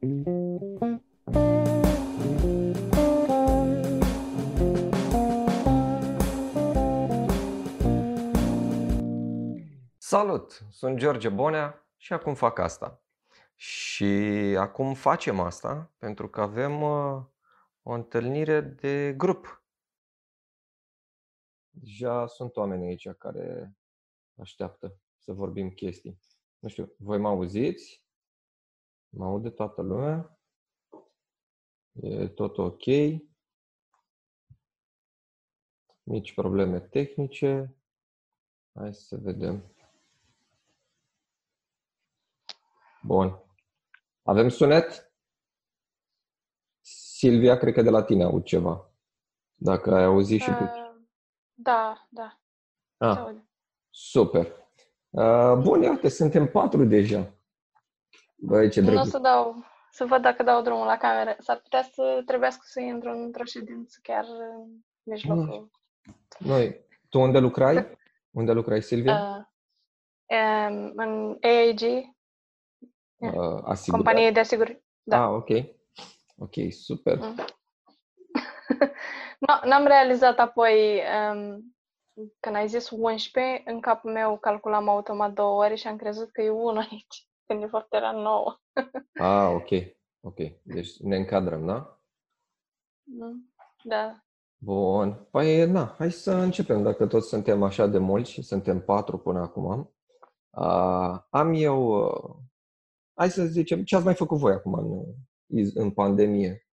Salut! Sunt George Bonea și acum fac asta. Și acum facem asta pentru că avem uh, o întâlnire de grup. Deja sunt oameni aici care așteaptă să vorbim chestii. Nu știu, voi mă auziți? Mă aude toată lumea? E tot ok? Mici probleme tehnice. Hai să vedem. Bun. Avem sunet? Silvia, cred că de la tine aud ceva. Dacă ai auzit și tu. Uh, da, da. Ah, super. Uh, bun, iată, suntem patru deja. Băi, ce Nu o drăguț. să dau, să văd dacă dau drumul la cameră. S-ar putea să trebuiască să intru într-o ședință chiar în mijlocul. Noi, tu unde lucrai? Unde lucrai, Silvia? Uh, um, în AAG, Uh, asigurare. companie de asigurări. Da. Ah, ok. Ok, super. Mm. Nu, n-am realizat apoi, um, când ai zis 11, în capul meu calculam automat două ore și am crezut că e unul aici, când de fapt era 9. Ah, ok. Ok. Deci ne încadrăm, da? Mm, Da. Bun. Păi, na, hai să începem, dacă toți suntem așa de mulți și suntem patru până acum. Uh, am eu, uh, hai să zicem, ce ați mai făcut voi acum în, iz- în pandemie?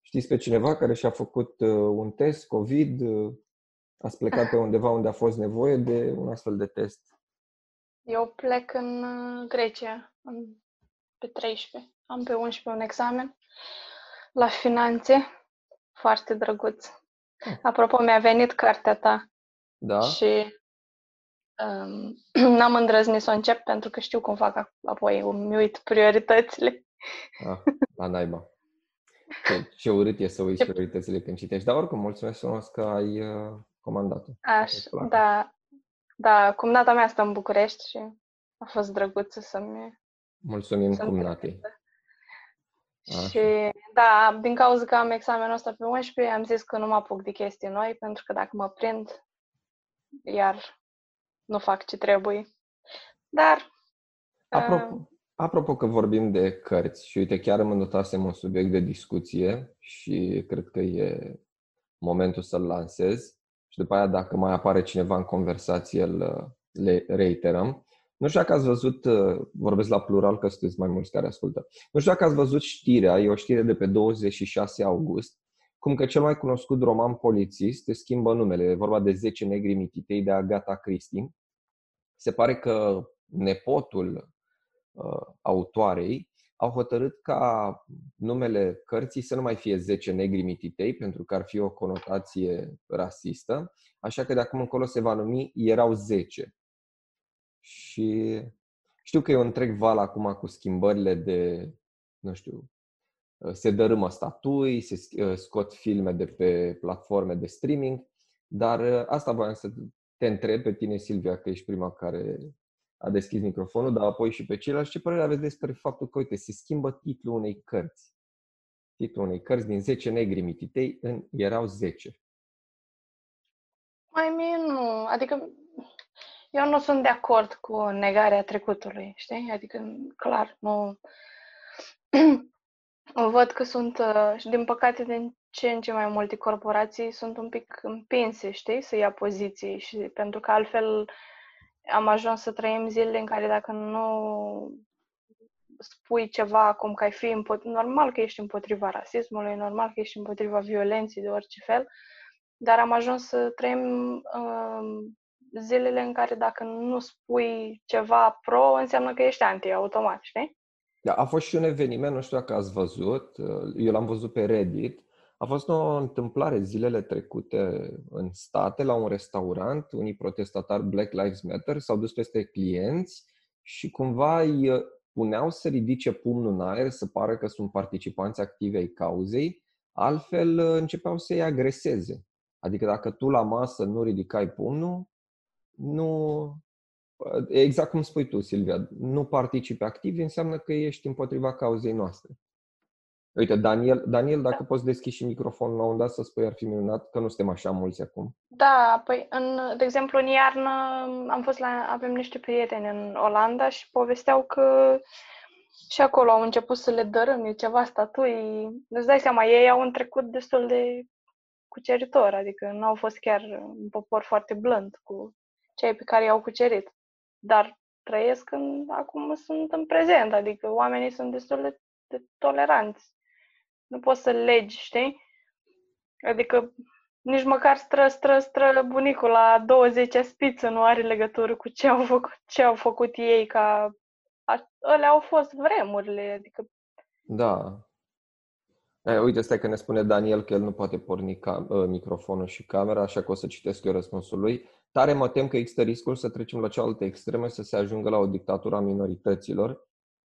Știți pe cineva care și-a făcut uh, un test COVID? Uh, ați plecat pe undeva unde a fost nevoie de un astfel de test? Eu plec în uh, Grecia în, pe 13. Am pe 11 un examen la finanțe. Foarte drăguț. Ah. Apropo, mi-a venit cartea ta Da? și um, n-am îndrăznit să o încep pentru că știu cum fac ap- apoi, îmi uit prioritățile. Ah, la naiba. Ce, ce urât e să uiți Ce- prioritățile când citești. Dar oricum, mulțumesc frumos că ai uh, comandat-o. Așa, Îți placă. da, da, cumnata mea stă în București și a fost drăguț să-mi Mulțumim să-mi cumnatei. Așa. Și da, din cauza că am examenul ăsta pe 11, am zis că nu mă apuc de chestii noi, pentru că dacă mă prind, iar nu fac ce trebuie. Dar, uh, Apropo, apropo că vorbim de cărți și uite, chiar îmi notasem un subiect de discuție și cred că e momentul să-l lansez și după aia dacă mai apare cineva în conversație îl uh, le reiterăm. Nu știu dacă ați văzut, uh, vorbesc la plural că sunteți mai mulți care ascultă, nu știu dacă ați văzut știrea, e o știre de pe 26 august, cum că cel mai cunoscut roman polițist își schimbă numele, e vorba de 10 negri mititei de Agatha Christie. Se pare că nepotul uh, autoarei au hotărât ca numele cărții să nu mai fie 10 negri mititei, pentru că ar fi o conotație rasistă, așa că de acum încolo se va numi Erau 10. Și știu că e un întreg val acum cu schimbările de, nu știu, uh, se dărâmă statui, se sch- uh, scot filme de pe platforme de streaming, dar uh, asta voiam să te întreb pe tine, Silvia, că ești prima care a deschis microfonul, dar apoi și pe ceilalți. Ce părere aveți despre faptul că, uite, se schimbă titlul unei cărți? Titlul unei cărți din 10 negri mititei în erau 10. mai mie nu, adică eu nu sunt de acord cu negarea trecutului, știi? Adică, clar, nu... Văd că sunt, uh, și din păcate, din ce în ce mai multe corporații sunt un pic împinse, știi, să ia poziții și pentru că altfel am ajuns să trăim zilele în care dacă nu spui ceva cum că ai fi împotriva, normal că ești împotriva rasismului, normal că ești împotriva violenței de orice fel, dar am ajuns să trăim uh, zilele în care dacă nu spui ceva pro, înseamnă că ești anti automat, știi? Da, a fost și un eveniment, nu știu dacă ați văzut, uh, eu l-am văzut pe Reddit. A fost o întâmplare zilele trecute în state, la un restaurant, unii protestatari Black Lives Matter s-au dus peste clienți și cumva îi uh, puneau să ridice pumnul în aer, să pară că sunt participanți activi ai cauzei, altfel uh, începeau să-i agreseze. Adică dacă tu la masă nu ridicai pumnul, nu, exact cum spui tu, Silvia, nu participi activ, înseamnă că ești împotriva cauzei noastre. Uite, Daniel, Daniel dacă da. poți deschizi și microfonul la un dat să spui, ar fi minunat, că nu suntem așa mulți acum. Da, păi, în, de exemplu, în iarnă am fost la, avem niște prieteni în Olanda și povesteau că și acolo au început să le dărâme ceva statui. Îți dai seama, ei au un trecut destul de cuceritor, adică nu au fost chiar un popor foarte blând cu cei pe care i-au cucerit. Dar trăiesc în, acum sunt în prezent, adică oamenii sunt destul de, de toleranți. Nu poți să legi, știi? Adică nici măcar stră, stră, stră bunicul la 20 spiță nu are legătură cu ce au făcut, ce au făcut ei ca... Alea au fost vremurile, adică... Da. E, uite, stai că ne spune Daniel că el nu poate porni cam, ă, microfonul și camera, așa că o să citesc eu răspunsul lui. Tare mă tem că există riscul să trecem la cealaltă extremă, să se ajungă la o dictatură a minorităților.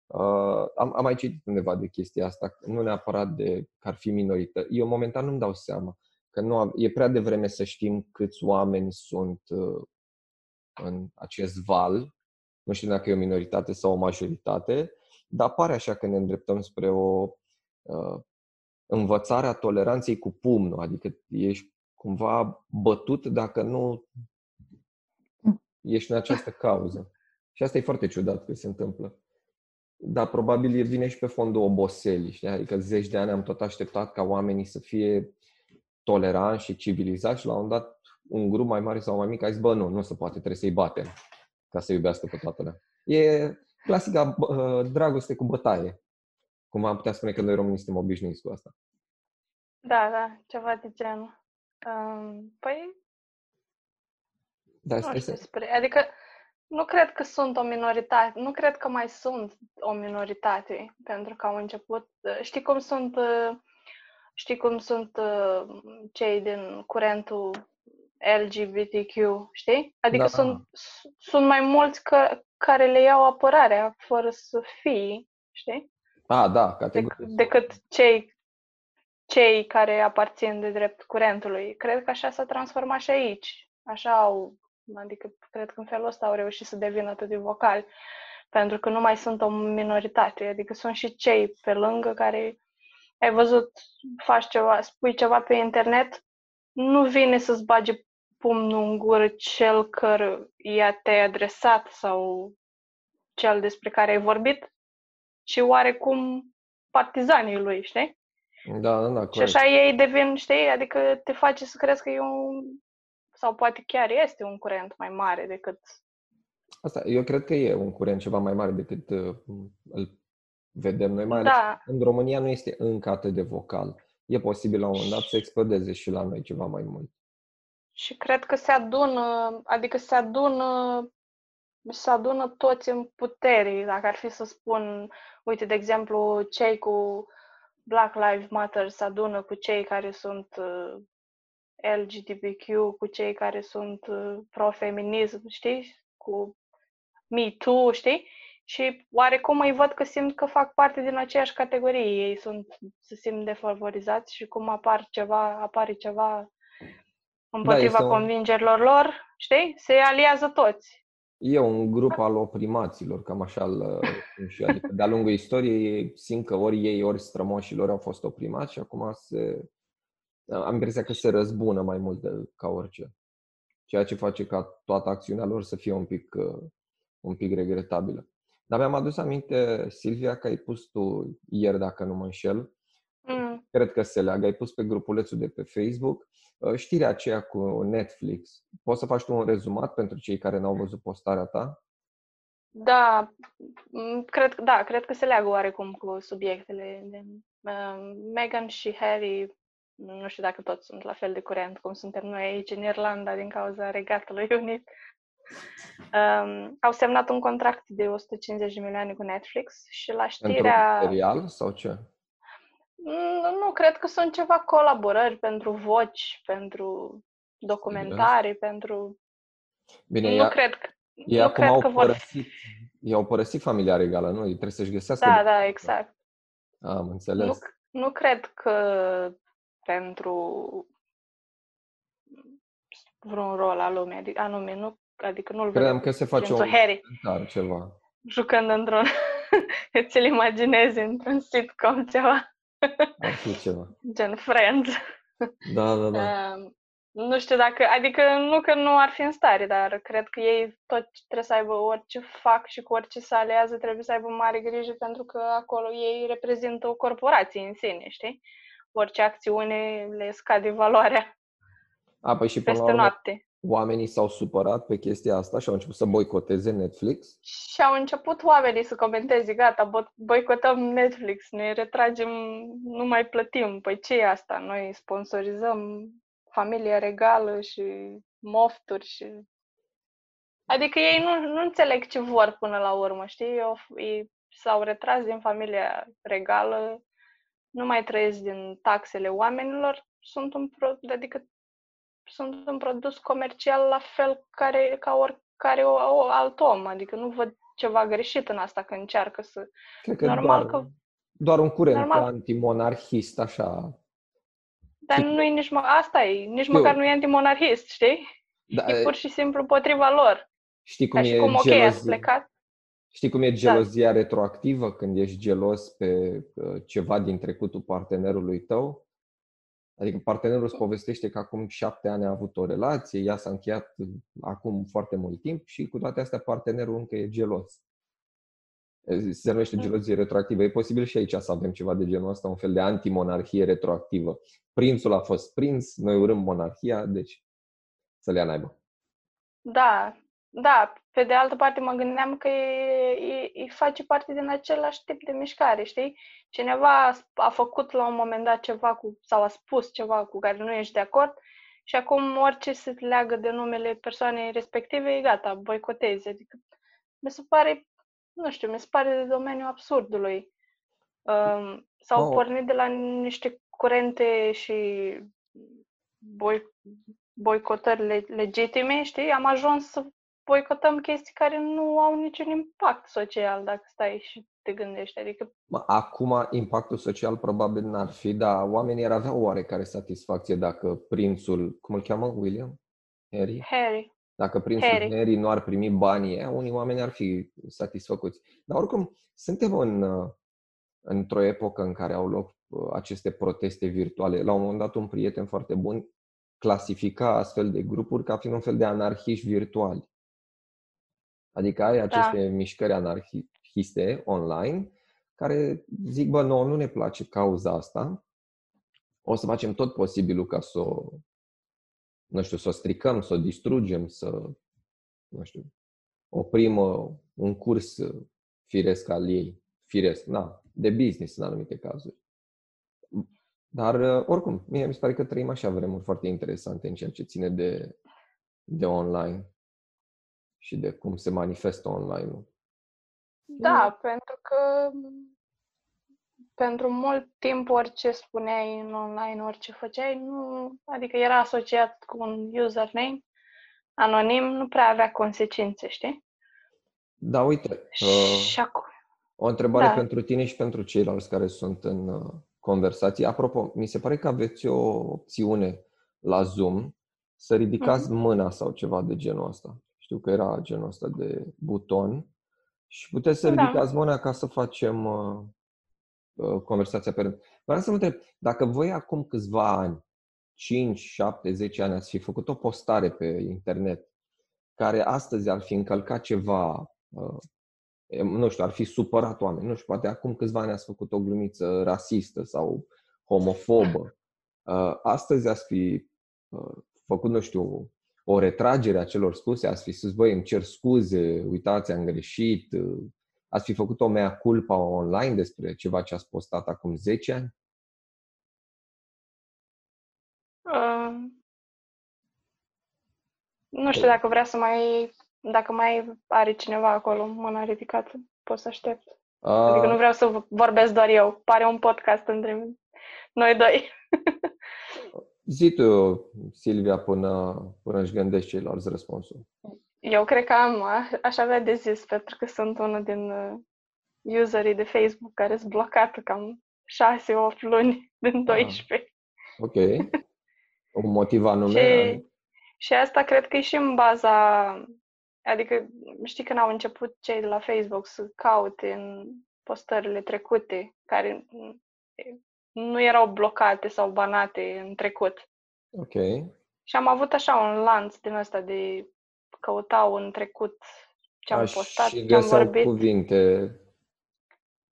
Uh, am, am mai citit undeva de chestia asta, nu neapărat de că ar fi minorită. Eu momentan nu-mi dau seama că nu am, e prea devreme să știm câți oameni sunt uh, în acest val. Nu știu dacă e o minoritate sau o majoritate, dar pare așa că ne îndreptăm spre o uh, învățare a toleranței cu pumnul, adică ești cumva bătut dacă nu ești în această cauză. Și asta e foarte ciudat că se întâmplă. Dar probabil vine și pe fondul oboselii, știi? Adică zeci de ani am tot așteptat ca oamenii să fie toleranți și civilizați și la un dat un grup mai mare sau mai mic a zis, bă, nu, nu se poate, trebuie să-i batem ca să iubească pe toată lumea. E clasica uh, dragoste cu bătaie. Cum am putea spune că noi românii suntem obișnuiți cu asta. Da, da, ceva de genul. Um, păi, da, nu știu despre... Adică, nu cred că sunt o minoritate, nu cred că mai sunt o minoritate, pentru că au început, știi cum sunt, știi cum sunt cei din curentul LGBTQ, știi? Adică da. sunt, sunt mai mulți că, care le iau apărarea fără să fie, știi? Ah, da, categoric. Dec- decât cei cei care aparțin de drept curentului. Cred că așa s-a transformat și aici. Așa au Adică cred că în felul ăsta au reușit să devină atât de vocali, pentru că nu mai sunt o minoritate, adică sunt și cei pe lângă care ai văzut, faci ceva, spui ceva pe internet, nu vine să-ți bage pumnul în gură cel căruia te-ai adresat sau cel despre care ai vorbit, ci oarecum partizanii lui, știi? Da, da, da, corect. Și așa ei devin, știi, adică te face să crezi că e un sau poate chiar este un curent mai mare decât... Asta, eu cred că e un curent ceva mai mare decât uh, îl vedem noi, mai ales da. în România nu este încă atât de vocal. E posibil la un moment dat să explodeze și la noi ceva mai mult. Și cred că se adună, adică se adună se adună toți în putere, dacă ar fi să spun, uite, de exemplu, cei cu Black Lives Matter se adună cu cei care sunt uh, LGBTQ, cu cei care sunt uh, pro-feminism, știi? Cu Me Too, știi? Și oarecum îi văd că simt că fac parte din aceeași categorie. Ei sunt, se simt defavorizați și cum apar ceva, apare ceva împotriva da, convingerilor lor, știi? Se aliază toți. E un grup al oprimaților, cam așa și adică de-a lungul istoriei simt că ori ei, ori strămoșilor au fost oprimați și acum se am impresia că se răzbună mai mult de, ca orice. Ceea ce face ca toată acțiunea lor să fie un pic, uh, un pic regretabilă. Dar mi-am adus aminte, Silvia, că ai pus tu ieri, dacă nu mă înșel, mm. cred că se leagă, ai pus pe grupulețul de pe Facebook uh, știrea aceea cu Netflix. Poți să faci tu un rezumat pentru cei care n-au văzut postarea ta? Da, cred, da, cred că se leagă oarecum cu subiectele. De, uh, Meghan și Harry nu știu dacă toți sunt la fel de curent cum suntem noi aici în Irlanda din cauza Regatului Unit. Um, au semnat un contract de 150 de milioane cu Netflix și la știrea... Pentru serial sau ce? Nu, nu, cred că sunt ceva colaborări pentru voci, pentru documentare, pentru... Bine, nu ea, cred că... Ei nu cred au că părăsit, vor... ei au părăsit familia regală, nu? Ei trebuie să-și găsească... Da, da, exact. Am înțeles. Nu, nu cred că pentru vreun rol al lumii, anume, nu, adică nu-l Credeam că se face o Harry ceva. Jucând într-un, ți-l imaginezi într-un sitcom ceva. Ar fi ceva. Gen Friends. Da, da, da. Uh, nu știu dacă, adică nu că nu ar fi în stare, dar cred că ei tot trebuie să aibă orice fac și cu orice se alează trebuie să aibă mare grijă pentru că acolo ei reprezintă o corporație în sine, știi? Orice acțiune le scade valoarea A, păi și până peste la urmă, noapte. oamenii s-au supărat pe chestia asta și au început să boicoteze Netflix. Și au început oamenii să comenteze, gata, bo- boicotăm Netflix, ne retragem, nu mai plătim. Păi ce e asta? Noi sponsorizăm familia regală și mofturi și... Adică ei nu, nu înțeleg ce vor până la urmă, știi? Eu, ei s-au retras din familia regală, nu mai trăiesc din taxele oamenilor, sunt un, pro, adică sunt un produs comercial la fel care, ca oricare o, o, alt om, adică nu văd ceva greșit în asta că încearcă să... Cred că Normal doar, că- doar un curent Normal. antimonarhist, așa. Dar Știi- nu e nici mă, asta e, nici Știu. măcar nu e antimonarhist, știi? Da, E pur și simplu potriva lor. știi cum Ca și e cum, ok, gelozie? ați plecat, Știi cum e gelozia retroactivă când ești gelos pe uh, ceva din trecutul partenerului tău? Adică partenerul îți povestește că acum șapte ani a avut o relație, ea s-a încheiat uh, acum foarte mult timp și cu toate astea partenerul încă e gelos. Se numește Mm. gelozie retroactivă. E posibil și aici să avem ceva de genul ăsta, un fel de antimonarhie retroactivă. Prințul a fost prins, noi urâm monarhia, deci să le ia naiba. Da, da. Pe de altă parte mă gândeam că e, e, e face parte din același tip de mișcare, știi? Cineva a, sp- a făcut la un moment dat ceva cu, sau a spus ceva cu care nu ești de acord și acum orice se leagă de numele persoanei respective e gata, boicotezi. Adică mi se pare, nu știu, mi se pare de domeniul absurdului. Um, s-au Oh. pornit de la niște curente și boi, boicotări le- legitime, știi? Am ajuns să boicotăm chestii care nu au niciun impact social, dacă stai și te gândești. Adică, Mă, Acum, impactul social probabil n-ar fi, dar oamenii ar avea oarecare satisfacție dacă prințul, cum îl cheamă, William? Harry? Harry, Dacă prințul Harry. Harry nu ar primi banii ăia, unii oameni ar fi satisfăcuți. Dar oricum, suntem în, uh, într-o epocă în care au loc uh, aceste proteste virtuale. La un moment dat, un prieten foarte bun clasifica astfel de grupuri ca fiind un fel de anarhiști virtuali. Adică ai aceste mișcări anarhiste online care zic, bă, nouă nu ne place cauza asta, o să facem tot posibilul ca să o, nu știu, să o stricăm, să o distrugem, să, nu știu, oprim uh, un curs uh, firesc al ei, firesc, na, de business în anumite cazuri. Dar, uh, oricum, mie mi se pare că trăim așa vremuri foarte interesante în ceea ce ține de, de online și de cum se manifestă online-ul. da, pentru că pentru mult timp orice spuneai în online, orice făceai, nu, adică era asociat cu un username anonim, nu prea avea consecințe, știi? Da, uite, uh, Și acum, o întrebare Da. pentru tine și pentru ceilalți care sunt în uh, conversație. Apropo, mi se pare că aveți o opțiune la Zoom să ridicați mâna sau ceva de genul ăsta. Știu că era genul ăsta de buton și puteți să Da. ridicați mâna ca să facem uh, uh, conversația pe rând. Vreau să vă întreb, dacă voi acum câțiva ani, 5, 7, 10 ani, ați fi făcut o postare pe internet care astăzi ar fi încălcat ceva, uh, nu știu, ar fi supărat oameni, nu știu, poate acum câțiva ani ați făcut o glumiță rasistă sau homofobă, uh, astăzi ați fi uh, făcut, nu știu, o retragere a celor spuse, ați fi spus, băi, îmi cer scuze, uitați, am greșit, uh, ați fi făcut o mea culpa online despre ceva ce ați postat acum 10 ani? uh, nu știu dacă vrea să mai, dacă mai are cineva acolo mâna ridicată, pot să aștept. Adică Uh, nu vreau să vorbesc doar eu. Pare un podcast între noi doi. zi tu, Silvia, până, până își gândești ceilalți răspunsul. Eu cred că am, a- aș avea de zis, pentru că sunt unul din uh, userii de Facebook care sunt blocată cam 6-8 luni din 12. Ok. Un motiv anume? Și, și asta cred că e și în baza, adică știi când au început cei de la Facebook să caute în postările trecute, care nu erau blocate sau banate în trecut. Ok. Și am avut așa un lanț din ăsta de căutau în trecut ce am Aș, postat, și ce am găseau vorbit. cuvinte.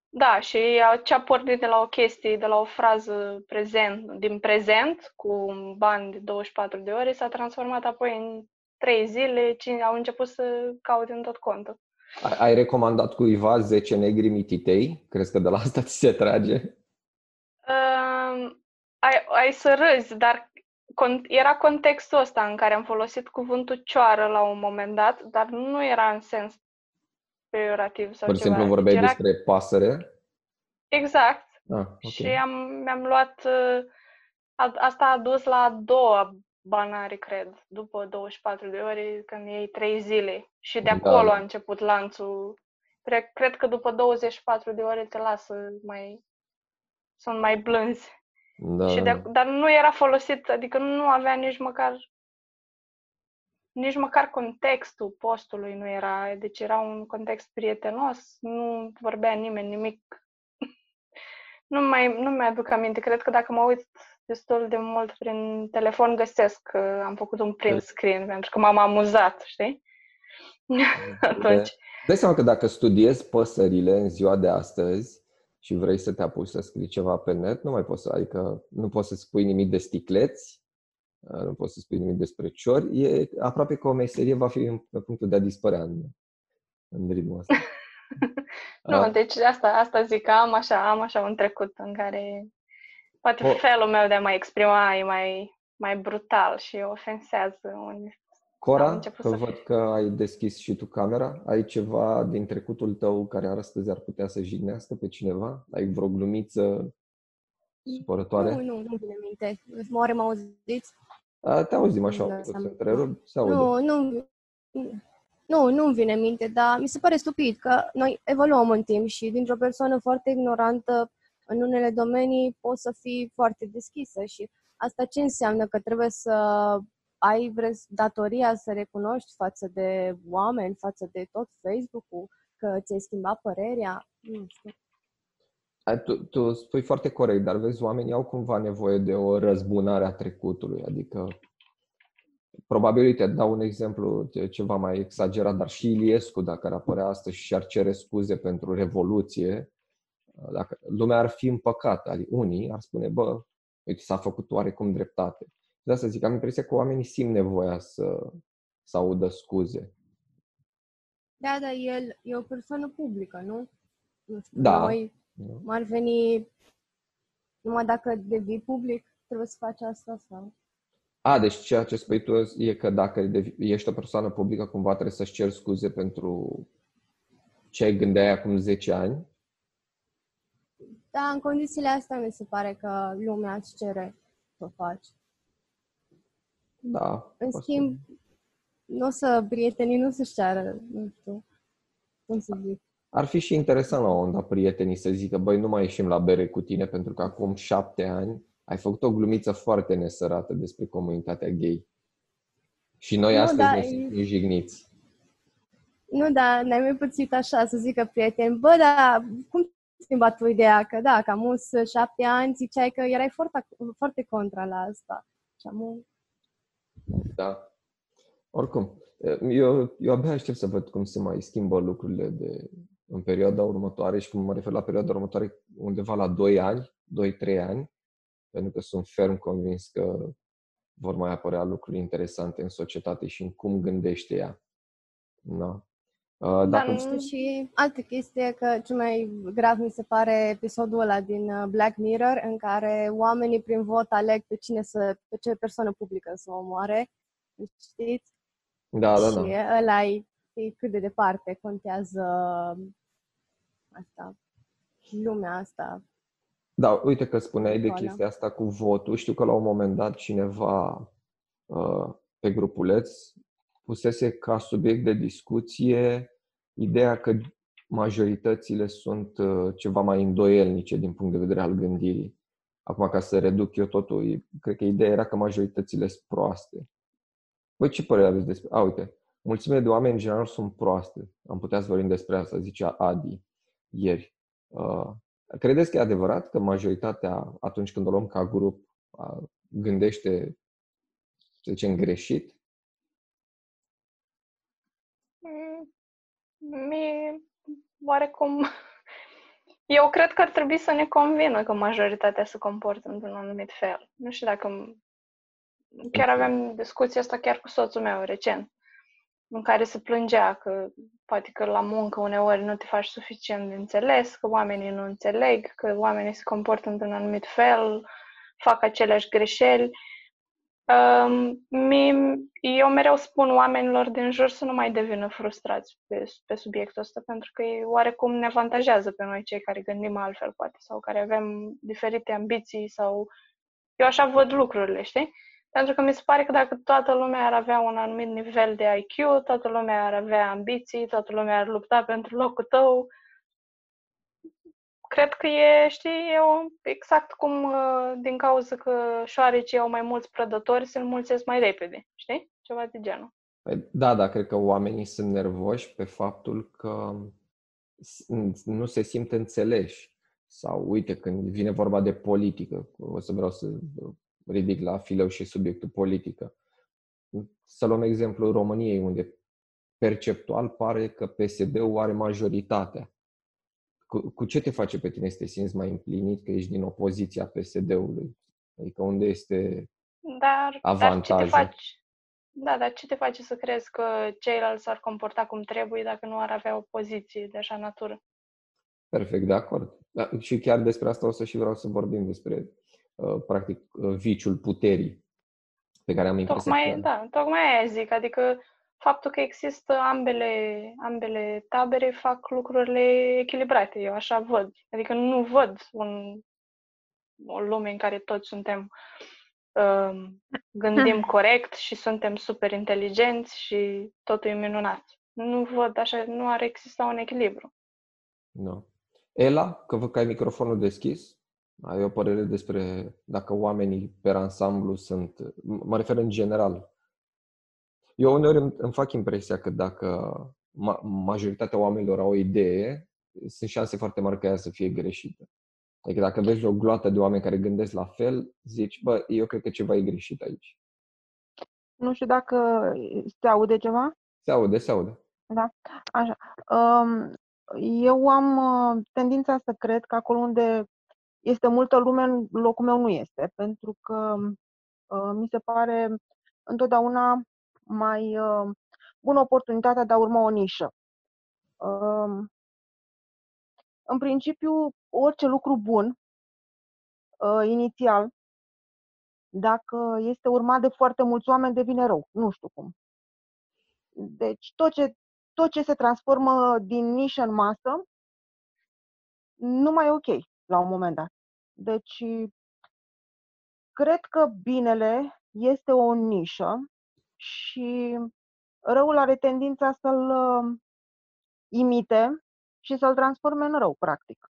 Da, și ce a pornit de la o chestie, de la o frază prezent, din prezent, cu un ban de 24 de ore, s-a transformat apoi în 3 zile, cine au început să caute în tot contul. Ai, ai recomandat cuiva 10 negri mititei? Crezi că de la asta ți se trage? Uh, ai, ai să râzi, dar con- era contextul ăsta în care am folosit cuvântul cioară la un moment dat, dar nu era în sens peiorativ sau Pur și ceva. simplu vorbeai Deci era despre pasăre? exact. Ah, ok. Și am, mi-am luat... uh, A, asta a dus la a doua banare, cred, după 24 de ore, când iei 3 zile. Și de Da. acolo a început lanțul. Cred, cred că după 24 de ore te lasă mai... Sunt mai blânzi. Da, Și da, de, da. dar nu era folosit, adică nu avea nici măcar nici măcar contextul postului nu era, deci era un context prietenos, nu vorbea nimeni nimic. Nu mai nu mi-aduc aminte, cred că dacă mă uit destul de mult prin telefon găsesc că am făcut un print screen pentru că m-am amuzat, știi? Atunci. Dai seama că dacă studiezi păsările în ziua de astăzi și vrei să te apuci să scrii ceva pe net, nu mai poți să, adică nu poți să spui nimic de sticleți, nu poți să spui nimic despre ciori, e aproape că o meserie va fi în pe punctul de a dispărea în, în ritmul ăsta. Nu, Ah. deci asta, asta zic că am așa, am așa un trecut în care poate O- felul meu de a mă exprima e mai, mai brutal și ofensează unii. Am Cora, început că să- văd că ai deschis și tu camera, ai ceva din trecutul tău care astăzi ar putea să jignească pe cineva? Ai vreo glumiță supărătoare? Nu, nu, nu vine în minte. Oare mă auziți? A, te auzim așa Nu un dau pic, să seama. întrerup, se aude. Nu, nu, nu, nu-mi vine în minte, dar mi se pare stupid că noi evoluăm în timp și dintr-o persoană foarte ignorantă în unele domenii poți să fii foarte deschisă și asta ce înseamnă? Că trebuie să ai res- datoria să recunoști față de oameni, față de tot Facebook-ul, că ți-ai schimbat părerea? Nu știu. Ai, tu, tu spui foarte corect, dar vezi, oamenii au cumva nevoie de o răzbunare a trecutului, adică probabil, uite, dau un exemplu de ceva mai exagerat, dar și Iliescu, dacă ar apărea astăzi și ar cere scuze pentru Revoluție, dacă lumea ar fi împăcată, adică unii ar spune, bă, uite, s-a făcut oarecum dreptate. De asta zic, am impresia că oamenii simt nevoia să, să audă scuze. Da, dar el e o persoană publică, nu? Nu știu, Da. noi nu? ar veni numai dacă devii public, trebuie să faci asta sau... A, deci ceea ce spui tu e că dacă devi- ești o persoană publică, cumva trebuie să-și ceri scuze pentru ce gândeai acum 10 ani. Da, în condițiile astea mi se pare că lumea îți cere să o faci. Da. În poți schimb, nu o să prietenii nu să-și ceară, nu știu, cum să zic. Ar fi și interesant la un moment dat prietenii să zică, băi, nu mai ieșim la bere cu tine pentru că acum șapte ani ai făcut o glumiță foarte nesărată despre comunitatea gay. Și noi Nu, astăzi da, ne e- simțim jigniți. Nu, dar n-ai mai puțit așa să zică prieteni, bă, dar cum ți-ai schimbat tu ideea? Că da, că am șapte ani, ziceai că erai foarte, foarte contra la asta. Și am Da. Oricum, eu, eu abia aștept să văd cum se mai schimbă lucrurile de, în perioada următoare și cum mă refer la perioada următoare undeva la 2 ani, 2-3 ani, pentru că sunt ferm convins că vor mai apărea lucruri interesante în societate și în cum gândește ea. Da. Uh, Dacă nu- știu și altă chestie, că cel mai grav mi se pare episodul ăla din uh, Black Mirror, în care oamenii prin vot aleg pe cine să, pe ce persoană publică să o omoare. Știți? Da, da, și da. ăla e, e cât de departe contează asta, lumea asta. Da, uite că spuneai de Școala. chestia asta cu votul. Știu că la un moment dat cineva uh, pe grupuleț pusese ca subiect de discuție ideea că majoritățile sunt uh, ceva mai îndoielnice din punct de vedere al gândirii. Acum, ca să reduc eu totul, e- cred că ideea era că majoritățile sunt proaste. Voi ce părere aveți despre... A, uite, mulțimile de oameni în general sunt proaste. Am putea să vorbim despre asta, zicea Adi ieri. Uh, Credeți că e adevărat că majoritatea, atunci când o luăm ca grup, gândește, să zicem, greșit? Mm, mie, oarecum, eu cred că ar trebui să ne convină că majoritatea se comportă într-un anumit fel. Nu știu dacă... Chiar aveam discuția asta chiar cu soțul meu recent, în care se plângea că poate că la muncă uneori nu te faci suficient de înțeles, că oamenii nu înțeleg, că oamenii se comportă într-un anumit fel, fac aceleași greșeli. Um, eu mereu spun oamenilor din jur să nu mai devină frustrați pe, pe subiectul ăsta, pentru că e oarecum ne avantajează pe noi cei care gândim altfel, poate, sau care avem diferite ambiții sau... Eu așa văd lucrurile, știi? Pentru că mi se pare că dacă toată lumea ar avea un anumit nivel de IQ, toată lumea ar avea ambiții, toată lumea ar lupta pentru locul tău, cred că e, știi, e o, exact cum uh, din cauza că șoarecii au mai mulți prădători, se înmulțesc mai repede, știi? Ceva de genul. Păi, da, da, cred că oamenii sunt nervoși pe faptul că nu se simt înțeleși. Sau, uite, când vine vorba de politică, o să vreau să ridic la fileu și subiectul politică. Să luăm exemplul României, unde perceptual pare că PSD-ul are majoritatea. Cu, cu ce te face pe tine să te simți mai împlinit că ești din opoziția PSD-ului? Adică unde este dar, avantajul? Dar ce te faci? Da, dar ce te face să crezi că ceilalți s-ar comporta cum trebuie dacă nu ar avea o poziție de așa natură? Perfect, de acord. Da, și chiar despre asta o să și vreau să vorbim despre, uh, practic, uh, viciul puterii pe care am impresia tocmai, că... Da, tocmai aia zic. Adică faptul că există ambele, ambele tabere fac lucrurile echilibrate. Eu așa văd. Adică nu văd un, o lume în care toți suntem uh, gândim corect și suntem super inteligenți și totul e minunat. Nu văd așa, nu ar exista un echilibru. Nu. Ela, că văd că ai microfonul deschis, ai o părere despre dacă oamenii pe ansamblu sunt, mă refer în general, eu uneori îmi, îmi fac impresia că dacă ma- majoritatea oamenilor au o idee, sunt șanse foarte mari ca ea să fie greșită. Adică dacă vezi o gloată de oameni care gândesc la fel, zici, bă, eu cred că ceva e greșit aici. Nu știu dacă se aude ceva? Se aude, se aude. Da, așa. Um, eu am uh, tendința să cred că acolo unde este multă lume, locul meu nu este, pentru că uh, mi se pare întotdeauna mai uh, bună oportunitatea de a urma o nișă. Uh, în principiu, orice lucru bun, uh, inițial, dacă este urmat de foarte mulți oameni, devine rău. Nu știu cum. Deci, tot ce, tot ce se transformă din nișă în masă, nu mai e ok la un moment dat. Deci, cred că binele este o nișă și răul are tendința să-l uh, imite și să-l transforme în rău, practic.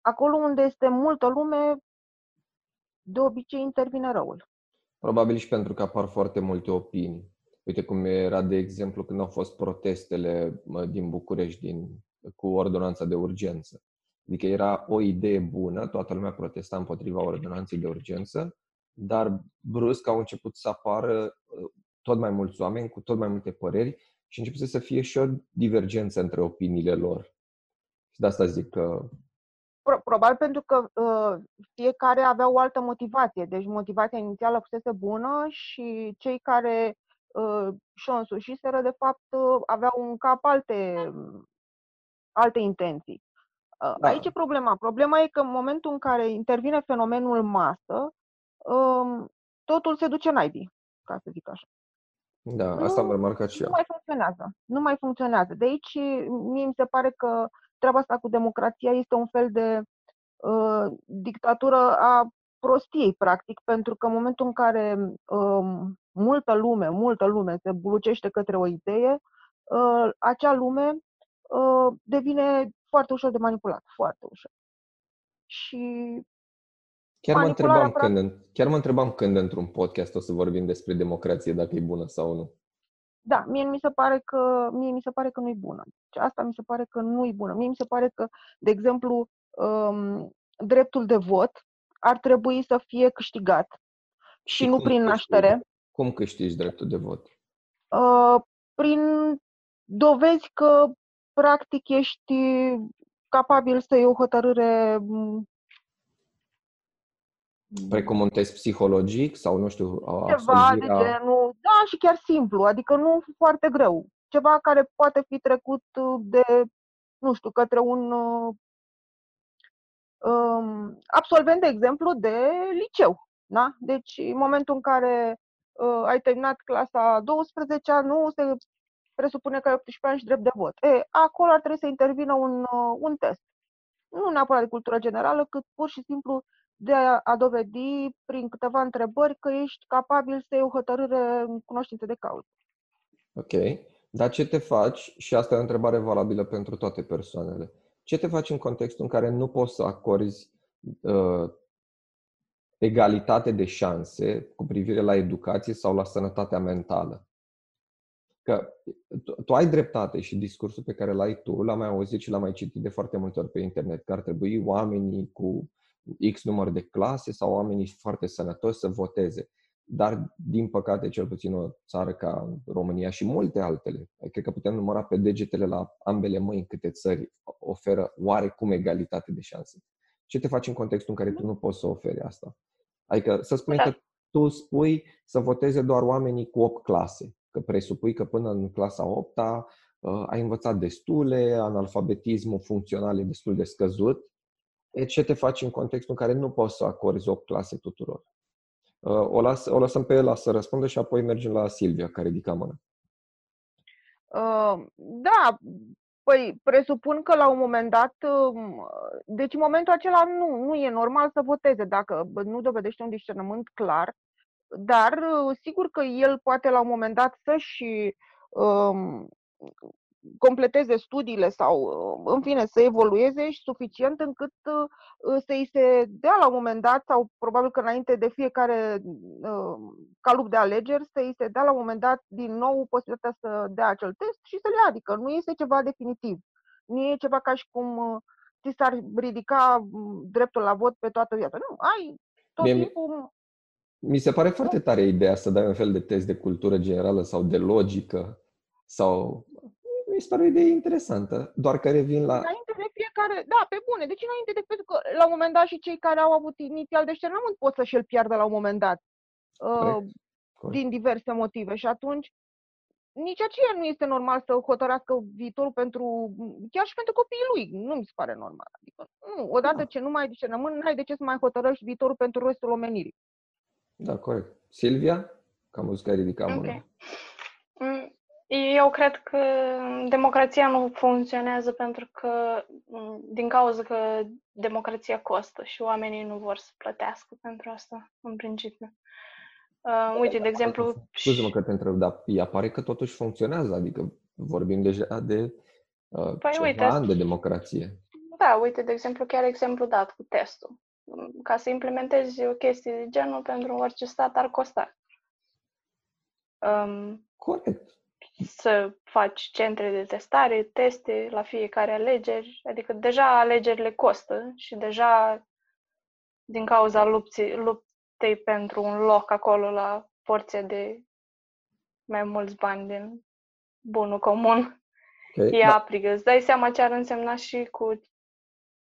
Acolo unde este multă lume, de obicei intervine răul. Probabil și pentru că apar foarte multe opinii. Uite cum era, de exemplu, când au fost protestele din București din, cu ordonanța de urgență. Adică era o idee bună, toată lumea protesta împotriva ordonanței de urgență, dar brusc au început să apară uh, tot mai mulți oameni cu tot mai multe păreri și început să fie și o divergență între opiniile lor. Și de asta zic că... Probabil pentru că uh, fiecare avea o altă motivație. Deci motivația inițială fusese bună și cei care uh, și-o însușiseră, de fapt, uh, aveau în cap alte, alte intenții. Uh, da. Aici e problema. Problema e că în momentul în care intervine fenomenul masă, totul se duce naibii, ca să zic așa. Da, asta nu, am remarcat și eu. Nu mai funcționează. Nu mai funcționează. De aici mie mi se pare că treaba asta cu democrația este un fel de uh, dictatură a prostiei, practic, pentru că în momentul în care uh, multă lume, multă lume se bulucește către o idee, uh, acea lume uh, devine foarte ușor de manipulat, foarte ușor. Și Chiar mă, întrebam când, chiar mă întrebam când într-un podcast o să vorbim despre democrație, dacă e bună sau nu. Da, mie mi se pare că, mie mi se pare că nu e bună. Deci asta mi se pare că nu e bună. Mie mi se pare că, de exemplu, um, dreptul de vot ar trebui să fie câștigat și, și nu prin câștigi, naștere. Cum câștigi dreptul de vot? Uh, prin dovezi că practic ești capabil să iei o hotărâre Precum un test psihologic sau, nu știu, Ceva de genul, da, și chiar simplu, adică nu foarte greu. Ceva care poate fi trecut de, nu știu, către un um, absolvent, de exemplu, de liceu. Da? Deci, în momentul în care uh, ai terminat clasa 12 nu se presupune că ai 18 ani și drept de vot. E, acolo ar trebui să intervină un, uh, un test. Nu neapărat de cultură generală, cât pur și simplu de a, a dovedi prin câteva întrebări că ești capabil să iei o hotărâre în cunoștință de cauză. Ok. Dar ce te faci, și asta e o întrebare valabilă pentru toate persoanele, ce te faci în contextul în care nu poți să acorzi uh, egalitate de șanse cu privire la educație sau la sănătatea mentală? Că tu, tu ai dreptate și discursul pe care l-ai tu, l-am mai auzit și l-am mai citit de foarte multe ori pe internet, că ar trebui oamenii cu X număr de clase sau oamenii foarte sănătoși să voteze. Dar, din păcate, cel puțin o țară ca România și multe altele, cred că putem număra pe degetele la ambele mâini câte țări oferă oarecum egalitate de șanse. Ce te faci în contextul în care tu nu poți să oferi asta? Adică să spui da. că tu spui să voteze doar oamenii cu 8 clase, că presupui că până în clasa 8 uh, ai învățat destule, analfabetismul funcțional e destul de scăzut e ce te faci în contextul în care nu poți să acorzi 8 clase tuturor. Uh, o, las, o lăsăm pe el să răspundă și apoi mergem la Silvia, care ridica mâna. Uh, da, păi presupun că la un moment dat, um, deci în momentul acela nu, nu e normal să voteze dacă nu dovedește un discernământ clar, dar uh, sigur că el poate la un moment dat să-și um, completeze studiile sau, uh, în fine, să evolueze și suficient încât uh, să-i se dea la un moment dat, sau probabil că înainte de fiecare uh, calup de alegeri, să-i se dea la un moment dat din nou posibilitatea să dea acel test și să le ia. Adică nu este ceva definitiv. Nu e ceva ca și cum ți s-ar ridica mm, dreptul la vot pe toată viața. Nu, ai tot Mie, timpul... Mi se pare foarte tare ideea să dai un fel de test de cultură generală sau de logică sau mi se pare o idee interesantă, doar că revin la... Înainte de fiecare, da, pe bune, deci înainte de, pentru că la un moment dat și cei care au avut inițial deșternământ pot să-și îl piardă la un moment dat. Corect. Uh, Corect. Din diverse motive și atunci nici aceea nu este normal să hotărească viitorul pentru, chiar și pentru copiii lui. Nu mi se pare normal. Adică, nu, odată da. ce nu mai ai discernământ, nu ai de ce să mai hotărăști viitorul pentru restul omenirii. Da, corect. Silvia? Cam văzut că ai ridicat okay. mâna. Mm, eu cred că democrația nu funcționează pentru că, din cauza că democrația costă și oamenii nu vor să plătească pentru asta, în principiu. Uh, uite, de exemplu... Scuze-mă că te întreb, dar ea pare că totuși funcționează, adică vorbim deja de uh, păi, ceva uite, ani de democrație. Da, uite, de exemplu, chiar exemplu dat cu testul. Ca să implementezi o chestie de genul pentru orice stat ar costa. Um, Corect să faci centre de testare, teste la fiecare alegeri, adică deja alegerile costă și deja din cauza lupții, luptei pentru un loc acolo la porție de mai mulți bani din bunul comun, okay, e da. aprigă. Îți dai seama ce ar însemna și cu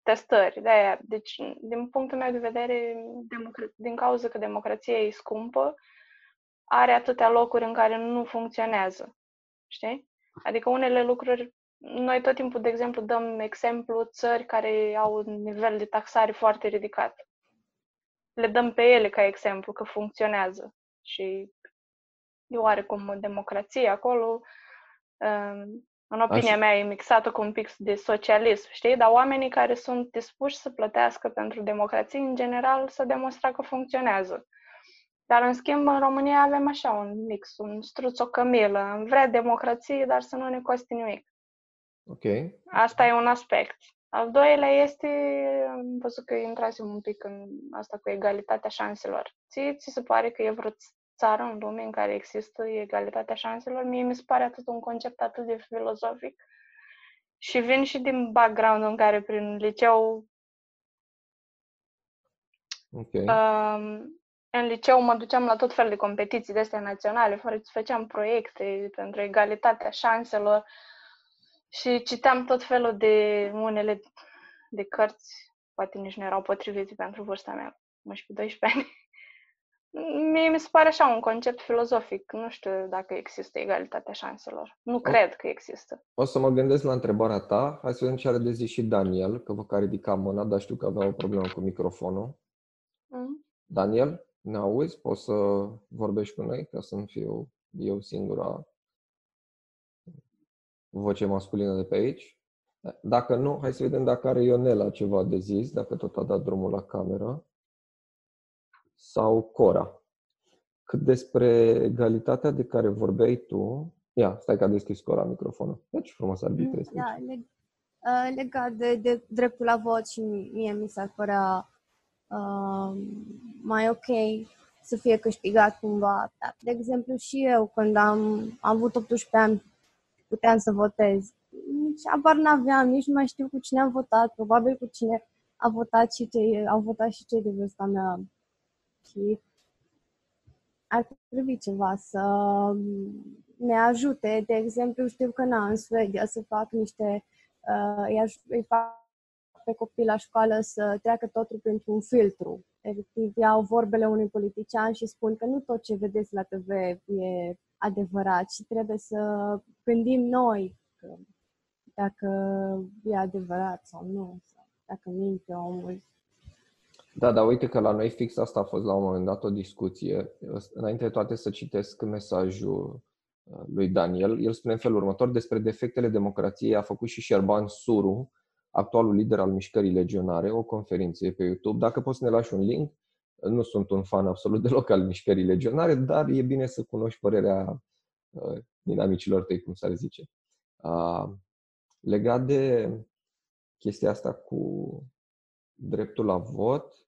testări. De-aia. Deci, din punctul meu de vedere, democra- din cauza că democrația e scumpă, are atâtea locuri în care nu funcționează știi? Adică unele lucruri, noi tot timpul, de exemplu, dăm exemplu țări care au un nivel de taxare foarte ridicat. Le dăm pe ele ca exemplu că funcționează și e oarecum o democrație acolo. Um, în opinia Așa. mea e mixată cu un pic de socialism, știi? Dar oamenii care sunt dispuși să plătească pentru democrație, în general, să demonstra că funcționează. Dar, în schimb, în România avem așa un mix, un struț, o cămilă. Vrea democrație, dar să nu ne coste nimic. Ok. Asta e un aspect. Al doilea este, am văzut că intrasem un pic în asta cu egalitatea șanselor. Ție ți se pare că e vreo țară în lume în care există egalitatea șanselor? Mie mi se pare atât un concept atât de filozofic. Și vin și din background în care prin liceu Ok. Um, în liceu mă duceam la tot felul de competiții de astea naționale, făceam proiecte pentru egalitatea șanselor și citeam tot felul de unele de cărți, poate nici nu erau potrivite pentru vârsta mea, 11-12 ani. Mie mi se pare așa un concept filozofic. Nu știu dacă există egalitatea șanselor. Nu o, cred că există. O să mă gândesc la întrebarea ta. Hai să vedem ce are de zis și Daniel, că vă care ridica mâna, dar știu că avea o problemă cu microfonul. Mm. Daniel, ne auzi? Poți să vorbești cu noi ca să nu fiu eu singura voce masculină de pe aici? Dacă nu, hai să vedem dacă are Ionela ceva de zis, dacă tot a dat drumul la cameră sau Cora. Cât despre egalitatea de care vorbeai tu, ia, stai că a deschis Cora microfonul. Deci frumos arbitrezi. Da, leg, uh, legat de, de dreptul la vot și mie mi s-ar părea uh, mai ok să fie câștigat cumva. Da, de exemplu, și eu, când am, am avut 18 ani, puteam să votez. Nici abar n-aveam, nici nu mai știu cu cine am votat, probabil cu cine a votat și cei, au votat și cei de vârsta mea și ar trebui ceva să ne ajute. De exemplu, știu că na, în Suedia să fac niște, uh, îi fac pe copii la școală să treacă totul printr-un filtru. Efectiv, iau vorbele unui politician și spun că nu tot ce vedeți la TV e adevărat și trebuie să gândim noi că dacă e adevărat sau nu, sau dacă minte omul. Da, dar uite că la noi fix asta a fost la un moment dat o discuție. Înainte de toate să citesc mesajul uh, lui Daniel, el spune în felul următor despre defectele democrației a făcut și Șerban Suru, actualul lider al mișcării legionare, o conferință pe YouTube. Dacă poți să ne lași un link, nu sunt un fan absolut deloc al mișcării legionare, dar e bine să cunoști părerea uh, dinamicilor tăi, cum s-ar zice. Uh, legat de chestia asta cu dreptul la vot,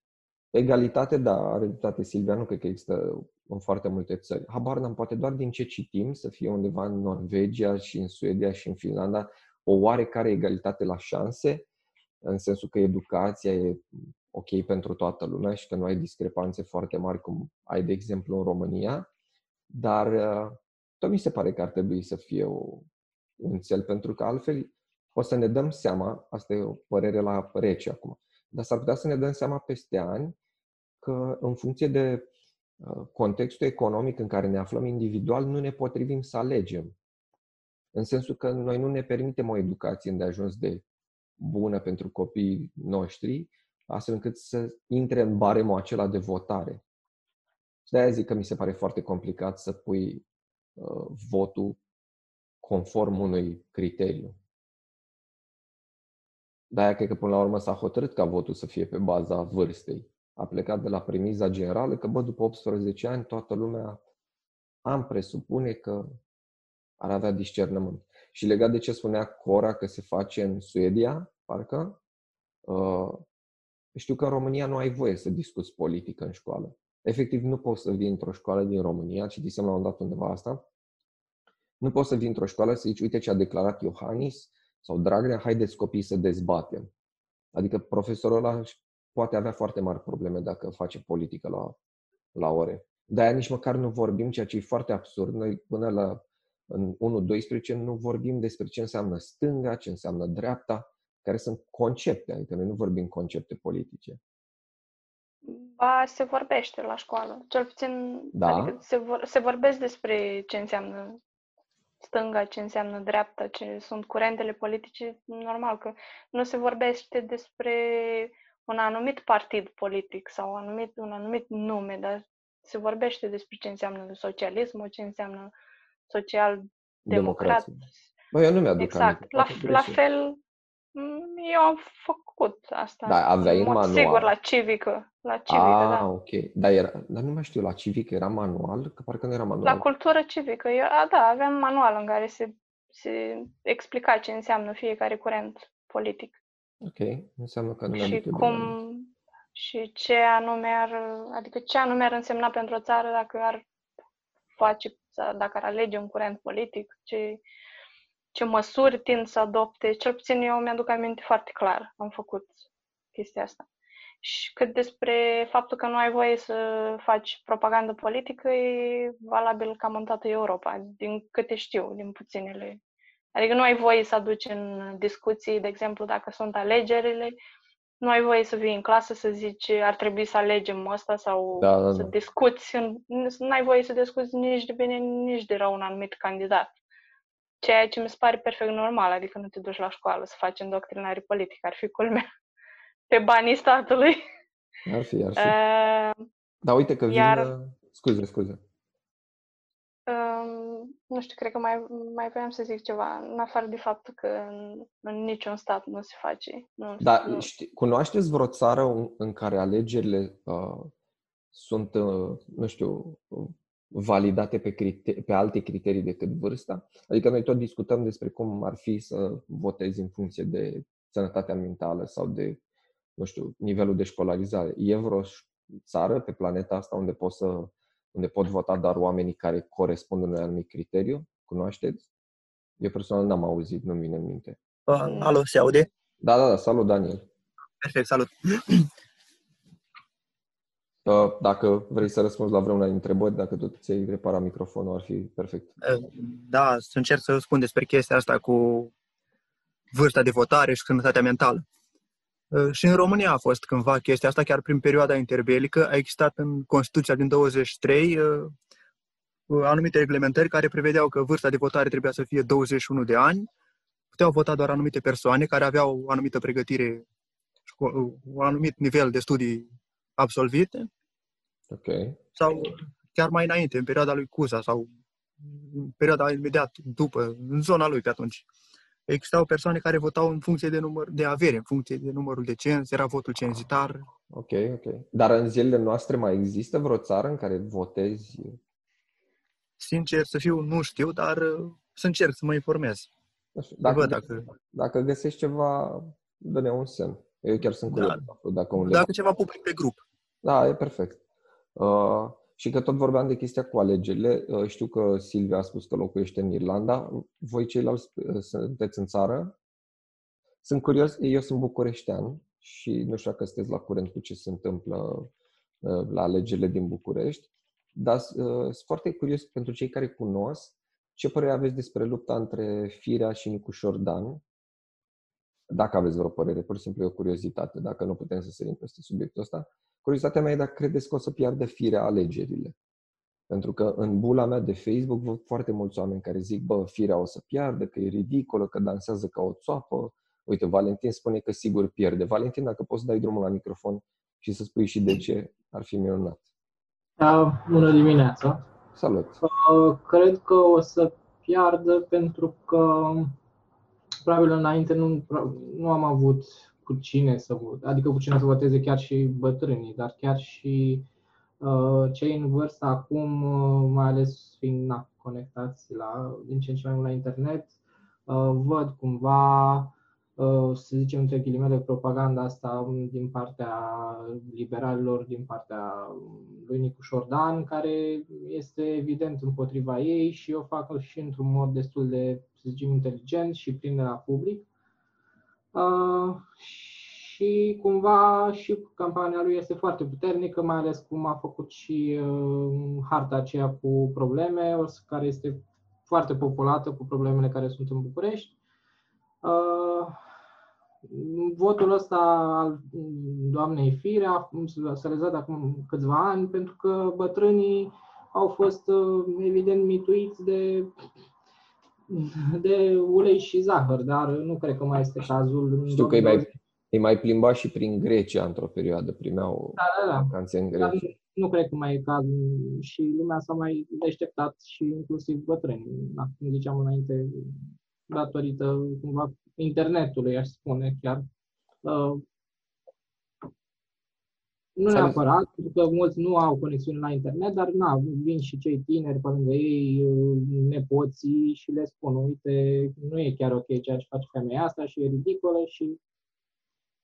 egalitate, da, are dreptate Silvia, nu cred că există în foarte multe țări. Habar n-am, poate doar din ce citim, să fie undeva în Norvegia și în Suedia și în Finlanda, o oarecare egalitate la șanse, în sensul că educația e ok pentru toată lumea și că nu ai discrepanțe foarte mari cum ai, de exemplu, în România, dar uh, tot mi se pare că ar trebui să fie o, un cel, pentru că altfel o să ne dăm seama, asta e o părere la rece acum, dar s-ar putea să ne dăm seama peste ani că în funcție de uh, contextul economic în care ne aflăm individual, nu ne potrivim să alegem. În sensul că noi nu ne permitem o educație îndeajuns de bună pentru copiii noștri, astfel încât să intre în baremul acela de votare. Și de-aia zic că mi se pare foarte complicat să pui uh, votul conform unui criteriu. De-aia cred că până la urmă s-a hotărât ca votul să fie pe baza vârstei. A plecat de la premiza generală că, bă, după 18 ani, toată lumea am presupune că ar avea discernământ. Și legat de ce spunea Cora că se face în Suedia, parcă, uh, știu că în România nu ai voie să discuți politică în școală. Efectiv, nu poți să vii într-o școală din România, citisem la un dat undeva asta, nu poți să vii într-o școală să zici, uite ce a declarat Iohannis sau Dragnea, haideți copii să dezbatem. Adică profesorul ăla poate avea foarte mari probleme dacă face politică la, la ore. De-aia nici măcar nu vorbim, ceea ce e foarte absurd. Noi până la în 1-12 nu vorbim despre ce înseamnă stânga, ce înseamnă dreapta, care sunt concepte, adică noi nu vorbim concepte politice. Ba, se vorbește la școală. Cel puțin, da. adică se, vor, se vorbesc despre ce înseamnă stânga, ce înseamnă dreapta, ce sunt curentele politice. Normal că nu se vorbește despre un anumit partid politic sau un anumit, un anumit nume, dar se vorbește despre ce înseamnă socialism, ce înseamnă social-democrat. Bă, eu nu mi-aduc Exact. La, la fel, mm, eu am făcut asta. Da, aveai în manual. Sigur, la civică. La civică, ah, da. ok. Dar, era, dar nu mai știu, la civică era manual? Că parcă nu era manual. La cultură civică. Eu, a, da, aveam manual în care se, se explica ce înseamnă fiecare curent politic. Ok, înseamnă că nu Și cum, și ce anume ar, adică ce anume ar însemna pentru o țară dacă ar face, dacă ar alege un curent politic, ce, ce măsuri tind să adopte. Cel puțin eu mi-aduc aminte foarte clar, am făcut chestia asta. Și cât despre faptul că nu ai voie să faci propagandă politică, e valabil cam în toată Europa, din câte știu, din puținele. Adică nu ai voie să aduci în discuții, de exemplu, dacă sunt alegerile, nu ai voie să vii în clasă să zici ar trebui să alegem ăsta sau Da, da, să da. discuți. Nu ai voie să discuți nici de bine, nici de rău un anumit candidat. Ceea ce mi se pare perfect normal, adică nu te duci la școală să faci îndoctrinare politică, ar fi culmea. Pe banii statului. Ar fi, ar fi. Uh, Dar uite că vin... iar- Scuze, scuze. um, nu știu, cred că mai, mai voiam să zic ceva, în afară de faptul că în, în niciun stat nu se face. Nu, Dar nu, știi, cunoașteți vreo țară un- în care alegerile uh, sunt, uh, nu știu, uh, validate pe, crite- pe alte criterii decât vârsta? Adică noi tot discutăm despre cum ar fi să votezi în funcție de sănătatea mentală sau de, nu știu, nivelul de școlarizare. E vreo ș- țară pe planeta asta unde pot să unde pot vota doar oamenii care corespund unui anumit criteriu? Cunoașteți? Eu personal n-am auzit, nu-mi vine în minte. Uh, alo, se aude? Da, da, da, salut Daniel. Perfect, salut. Uh, Dacă vrei să răspunzi la vreuna dintre întrebări, dacă tu ți-ai reparat microfonul, ar fi perfect. Uh, Da, să încerc să spun despre chestia asta cu vârsta de votare și sănătatea mentală. Uh, Și în România a fost cândva chestia asta, chiar prin perioada interbelică, a existat în Constituția din 23 uh, uh, anumite reglementări care prevedeau că vârsta de votare trebuia să fie 21 de ani, puteau vota doar anumite persoane care aveau o anumită pregătire, șco- uh, un anumit nivel de studii absolvite, Ok. sau chiar mai înainte, în perioada lui Cuza sau în perioada imediat după, în zona lui pe atunci. Existau persoane care votau în funcție de număr de avere, în funcție de numărul de cenzi, era votul cenzitar. Ok, ok. Dar în zilele noastre mai există vreo țară în care votezi? Sincer să fiu, nu știu, dar uh, să încerc să mă informez. Nu știu, Să dacă, văd dacă, dacă găsești ceva, dă-ne un semn. Eu chiar sunt curios. Da. să aflu Dacă undeva. dacă ceva public pe grup. Da, e perfect. Uh, și că tot vorbeam de chestia cu alegerile, uh, știu că Silvia a spus că locuiește în Irlanda. Voi ceilalți uh, sunteți în țară? Sunt curios, eu sunt bucureștean și nu știu dacă sunteți la curent cu ce se întâmplă uh, la alegerile din București, dar uh, sunt foarte curios pentru cei care cunosc ce părere aveți despre lupta între Firea și Nicu Șordan, dacă aveți vreo părere, pur și simplu e o curiozitate, dacă nu putem să sărim peste subiectul ăsta. Curiozitatea mea e dacă credeți că o să piardă firea alegerile. Pentru că în bula mea de Facebook văd foarte mulți oameni care zic, bă, firea o să piardă, că e ridicolă, că dansează ca o țoapă. Uite, Valentin spune că sigur pierde. Valentin, dacă poți să dai drumul la microfon și să spui și de ce, ar fi minunat. Da, bună dimineața. Salut! Uh, Cred că o să piardă pentru că probabil înainte nu, nu am avut cu cine să vot, adică cu cine să voteze chiar și bătrânii, dar chiar și uh, cei în vârstă acum, uh, mai ales fiind na, conectați la, din ce în ce mai mult la internet, uh, văd cumva, uh, să zicem între ghilimele, propaganda asta din partea liberalilor, din partea lui Nicu Șordan, care este evident împotriva ei și o fac și într-un mod destul de, să zicem, inteligent și prinde la public. Uh, și cumva și campania lui este foarte puternică, mai ales cum a făcut și uh, harta aceea cu probleme, o să- care este foarte populată cu problemele care sunt în București. Uh, votul ăsta al doamnei Firea s-a realizat acum câțiva ani pentru că bătrânii au fost uh, evident mituiți de de ulei și zahăr, dar nu cred că mai este cazul. în Știu că îi 2020. mai, îi mai plimba și prin Grecia într-o perioadă, primeau Da, da, da. vacanțe în Dar Grecia. nu cred că mai e cazul și lumea s-a mai deșteptat și inclusiv bătrânii, da, cum ziceam înainte, datorită cumva internetului, aș spune chiar. Uh, nu Salut. neapărat, pentru că mulți nu au conexiune la internet, dar na, vin și cei tineri pe lângă ei, uh, nepoții și le spun, uite, nu e chiar ok ceea ce face femeia asta și e ridicolă și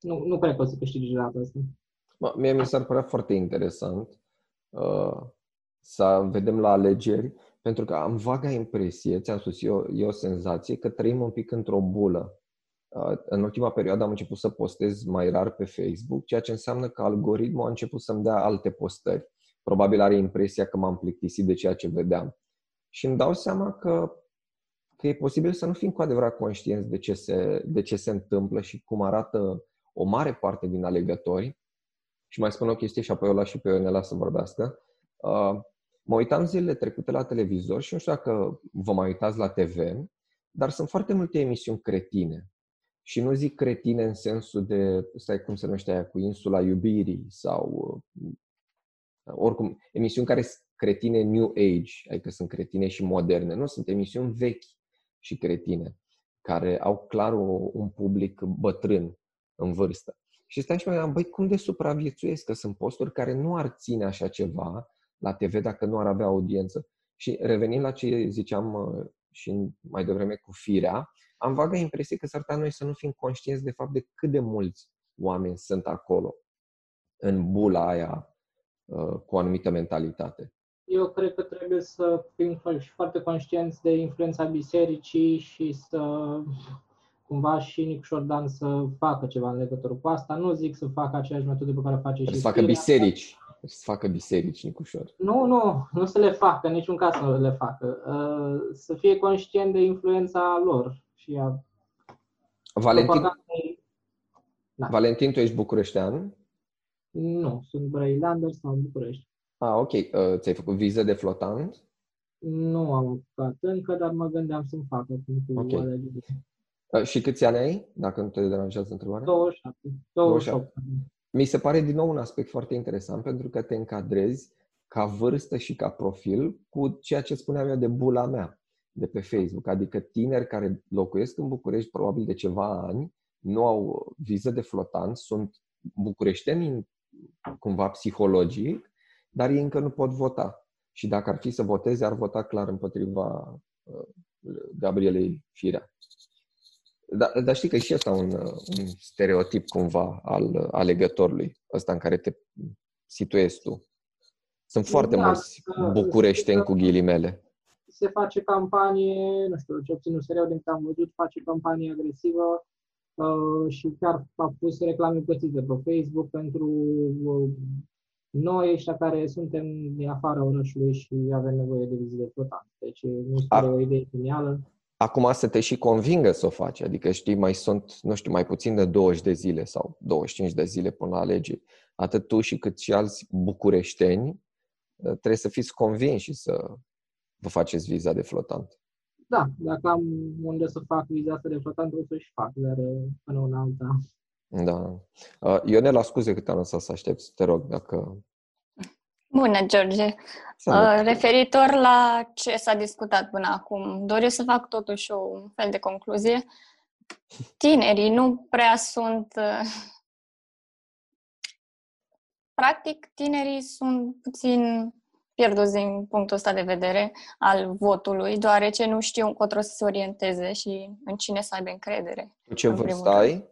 nu, nu cred că o să câștige de data asta. Mă, Mie mi s-ar părea foarte interesant uh, să vedem la alegeri, pentru că am vaga impresie, ți-am spus eu, e o senzație că trăim un pic într-o bulă. Uh, în ultima perioadă am început să postez mai rar pe Facebook, ceea ce înseamnă că algoritmul a început să-mi dea alte postări. Probabil are impresia că m-am plictisit de ceea ce vedeam. Și îmi dau seama că, că e posibil să nu fim cu adevărat conștienți de ce, se, de ce se întâmplă și cum arată o mare parte din alegători. Și mai spun o chestie și apoi o las și pe Ionela să vorbească. Uh, mă uitam zilele trecute la televizor și nu știu dacă vă mai uitați la TV, dar sunt foarte multe emisiuni cretine. Și nu zic cretine în sensul de, stai cum se numește aia, cu insula iubirii sau uh, oricum, emisiuni care sunt cretine New Age, adică sunt cretine și moderne. Nu, sunt emisiuni vechi și cretine, care au clar un public bătrân în vârstă. Și stai și mă gândeam, băi, cum de supraviețuiesc? Că sunt posturi care nu ar ține așa ceva la TV dacă nu ar avea audiență. Și revenind la ce ziceam uh, și mai devreme cu firea, am vagă impresie că s-ar putea noi să nu fim conștienți de fapt de cât de mulți oameni sunt acolo, în bula aia uh, cu o anumită mentalitate. Eu cred că trebuie să fim foarte conștienți de influența bisericii și să cumva și Nic Șordan să facă ceva în legătură cu asta. Nu zic să facă aceeași metodă pe care o face și Să facă biserici. Să facă biserici, Nicușor. Nu, nu, nu să le facă, în niciun caz să le facă. Uh, să fie conștient de influența lor și a Valentin, da. Valentin, tu ești bucureștean? Nu, sunt brailander sau în București. Ah, ok. Uh, ți-ai făcut viză de flotant? Nu am apucat încă, dar mă gândeam să-mi fac cu okay. Uh, și câți ani ai, dacă nu te deranjează întrebarea? 27. 28. Mi se pare din nou un aspect foarte interesant pentru că te încadrezi ca vârstă și ca profil cu ceea ce spuneam eu de bula mea de pe Facebook. Adică tineri care locuiesc în București probabil de ceva ani, nu au viză de flotant, sunt bucureșteni cumva psihologic, dar ei încă nu pot vota. Și dacă ar fi să voteze, ar vota clar împotriva uh, Gabrielei Firea. Dar, dar știi că e și asta un, un stereotip cumva al alegătorului, ăsta în care te situezi tu. Sunt foarte da, mulți bucureșteni cu ghilimele. Se face campanie, nu știu, ce obțin USR-ul din câte am văzut, face campanie agresivă uh, și chiar a pus reclame plătite pe Facebook pentru uh, noi ăștia care suntem de afara orașului și avem nevoie de vizite flotante. Deci nu este o idee genială acum să te și convingă să o faci. Adică, știi, mai sunt, nu știu, mai puțin de 20 de zile sau 25 de zile până la alegeri. Atât tu și cât și alți bucureșteni uh, trebuie să fiți convinși și să vă faceți viza de flotant. Da, dacă am unde să fac viza asta de flotant, o să-și fac, dar uh, până una alta. Da. Uh, Ionela, scuze că te-am lăsat să aștepți. Te rog, dacă Bună, George! Uh, referitor la ce s-a discutat până acum, doresc să fac totuși o, un fel de concluzie. Tinerii nu prea sunt... Uh, practic, tinerii sunt puțin pierduți din punctul ăsta de vedere al votului, deoarece nu știu încotro să se orienteze și în cine să aibă încredere. Cu ce vârstă ai?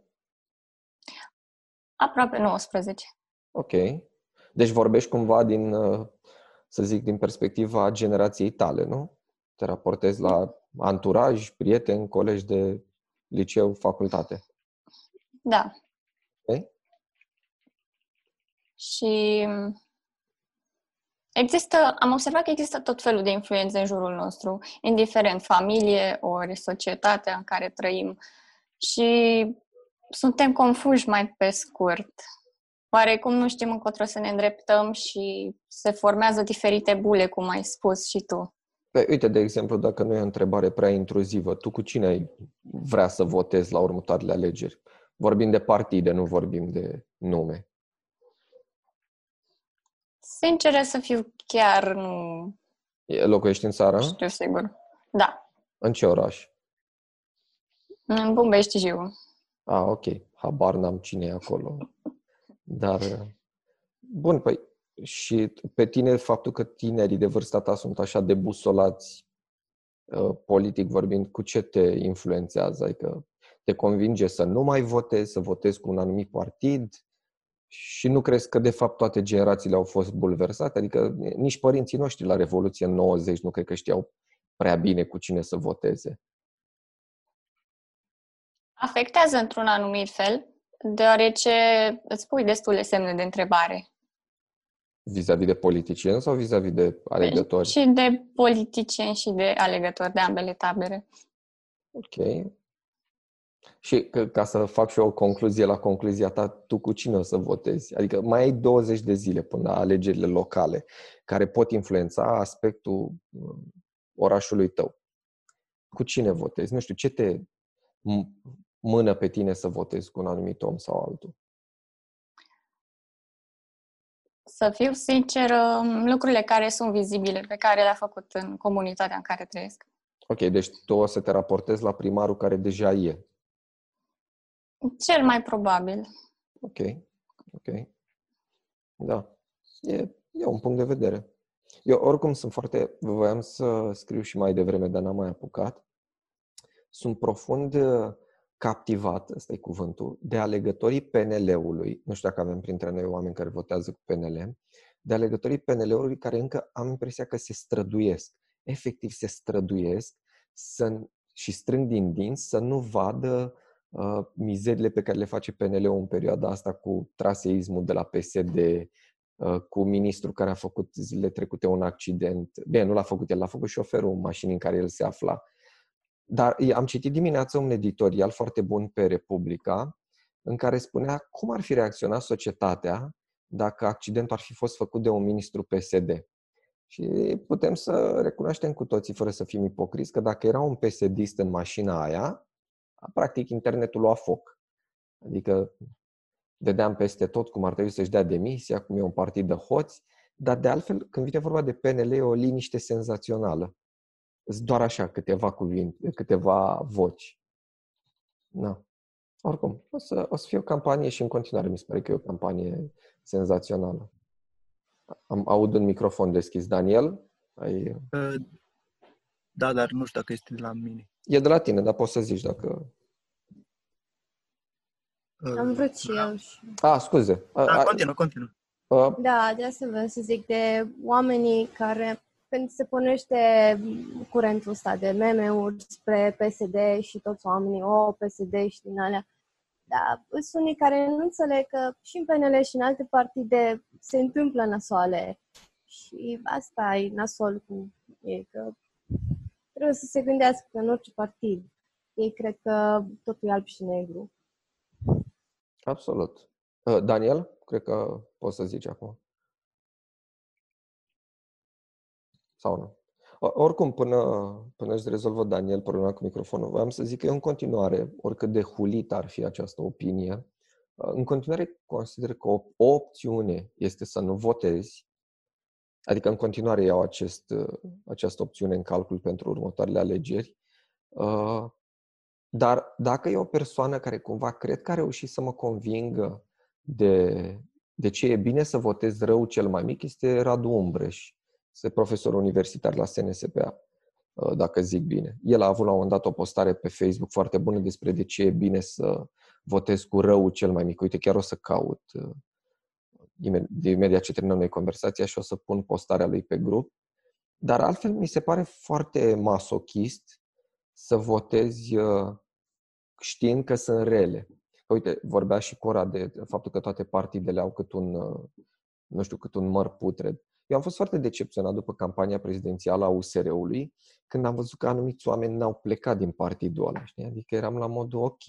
Aproape 19. Ok. Deci vorbești cumva din, uh, să zic, din perspectiva generației tale, nu? Te raportezi la anturaj, prieteni, colegi de liceu, facultate. Da. Okay. Și există, am observat că există tot felul de influențe în jurul nostru, indiferent familie ori societatea în care trăim. Și suntem confuși mai pe scurt oarecum nu știm încotro să ne îndreptăm și se formează diferite bule, cum ai spus și tu. Păi, uite, de exemplu, dacă nu e o întrebare prea intruzivă, tu cu cine ai vrea să votezi la următoarele alegeri? Vorbim de partide, nu vorbim de nume. Sincer să fiu, chiar nu... Locuiești în țară? Știu sigur. Da. În ce oraș? În Bumbești Jiu. Ah, ok. Habar n-am cine e acolo. Dar, bun, păi, și pe tine faptul că tinerii de vârsta ta sunt așa de busolați uh, politic vorbind, cu ce te influențează? Adică te convinge să nu mai votezi, să votezi cu un anumit partid și nu crezi că de fapt toate generațiile au fost bulversate? Adică nici părinții noștri la Revoluție în 90 nu cred că știau prea bine cu cine să voteze. Afectează într-un anumit fel, deoarece îți pui destule semne de întrebare. Vis-a-vis de politicieni sau vis-a-vis de alegători? Și de politicieni și de alegători de ambele tabere. Ok. Și că, ca să fac și eu o concluzie la concluzia ta, tu cu cine o să votezi? Adică mai ai 20 de zile până la alegerile locale care pot influența aspectul uh, orașului tău. Cu cine votezi? Nu știu, ce te mână pe tine să votezi cu un anumit om sau altul? Să fiu sinceră, lucrurile care sunt vizibile, pe care le-a făcut în comunitatea în care trăiesc. Ok, deci tu o să te raportezi la primarul care deja e. Cel mai probabil. Ok, ok. Da, e, e un punct de vedere. Eu oricum sunt foarte... Voiam să scriu și mai devreme, dar n-am mai apucat. Sunt profund uh, captivat, ăsta e cuvântul, de alegătorii PNL-ului. Nu știu dacă avem printre noi oameni care votează cu PNL. De alegătorii PNL-ului care încă am impresia că se străduiesc. Efectiv se străduiesc să, și strâng din dinți să nu vadă uh, mizerile pe care le face PNL-ul în perioada asta cu traseismul de la PSD, uh, cu ministrul care a făcut zilele trecute un accident. Bine, nu l-a făcut el, l-a făcut șoferul mașinii în care el se afla. Dar am citit dimineața un editorial foarte bun pe Republica, în care spunea cum ar fi reacționat societatea dacă accidentul ar fi fost făcut de un ministru PSD. Și putem să recunoaștem cu toții, fără să fim ipocriți, că dacă era un PSD în mașina aia, practic internetul lua foc. Adică vedeam peste tot cum ar trebui să-și dea demisia, cum e un partid de hoți, dar de altfel, când vine vorba de PNL, e o liniște senzațională. Sunt doar așa câteva cuvinte, câteva voci. Na. Oricum, o să, o să fie o campanie și în continuare mi se pare că e o campanie senzațională. Am aud un microfon deschis. Daniel? Ai... Uh, da, dar nu știu dacă este de la mine. E de la tine, dar poți să zici dacă... Uh, Am vrut și eu. Și... Ah, scuze. Da, continuă, continuă. Da, de asta vreau să zic de oamenii care când se punește curentul ăsta de meme-uri spre PSD și toți oamenii, o, oh, PSD și din alea, dar sunt unii care nu înțeleg că și în PNL și în alte partide se întâmplă nasoale. Și asta e nasol cu ei, că trebuie să se gândească în orice partid. Ei cred că totul e alb și negru. Absolut. Uh, Daniel, cred că poți să zici acum. Sau nu? Oricum, până, până își rezolvă Daniel problema cu microfonul, vreau să zic că eu în continuare, oricât de hulit ar fi această opinie, în continuare consider că o, o opțiune este să nu votezi, adică în continuare iau acest, această opțiune în calcul pentru următoarele alegeri, dar dacă e o persoană care cumva cred că a reușit să mă convingă de, de ce e bine să votez rău cel mai mic, este Radu Umbreș este profesor universitar la SNSPA, uh, dacă zic bine. El a avut la un moment dat o postare pe Facebook foarte bună despre de ce e bine să votez cu rău cel mai mic. Uite, chiar o să caut uh, de imediat ce terminăm noi conversația și o să pun postarea lui pe grup. Dar altfel mi se pare foarte masochist să votezi uh, știind că sunt rele. Uite, vorbea și Cora de faptul că toate partidele au cât un, nu știu, cât un măr putred. Eu am fost foarte decepționat după campania prezidențială a USR-ului, când am văzut că anumiți oameni n-au plecat din partidul ăla. Știi? Adică eram la modul, ok,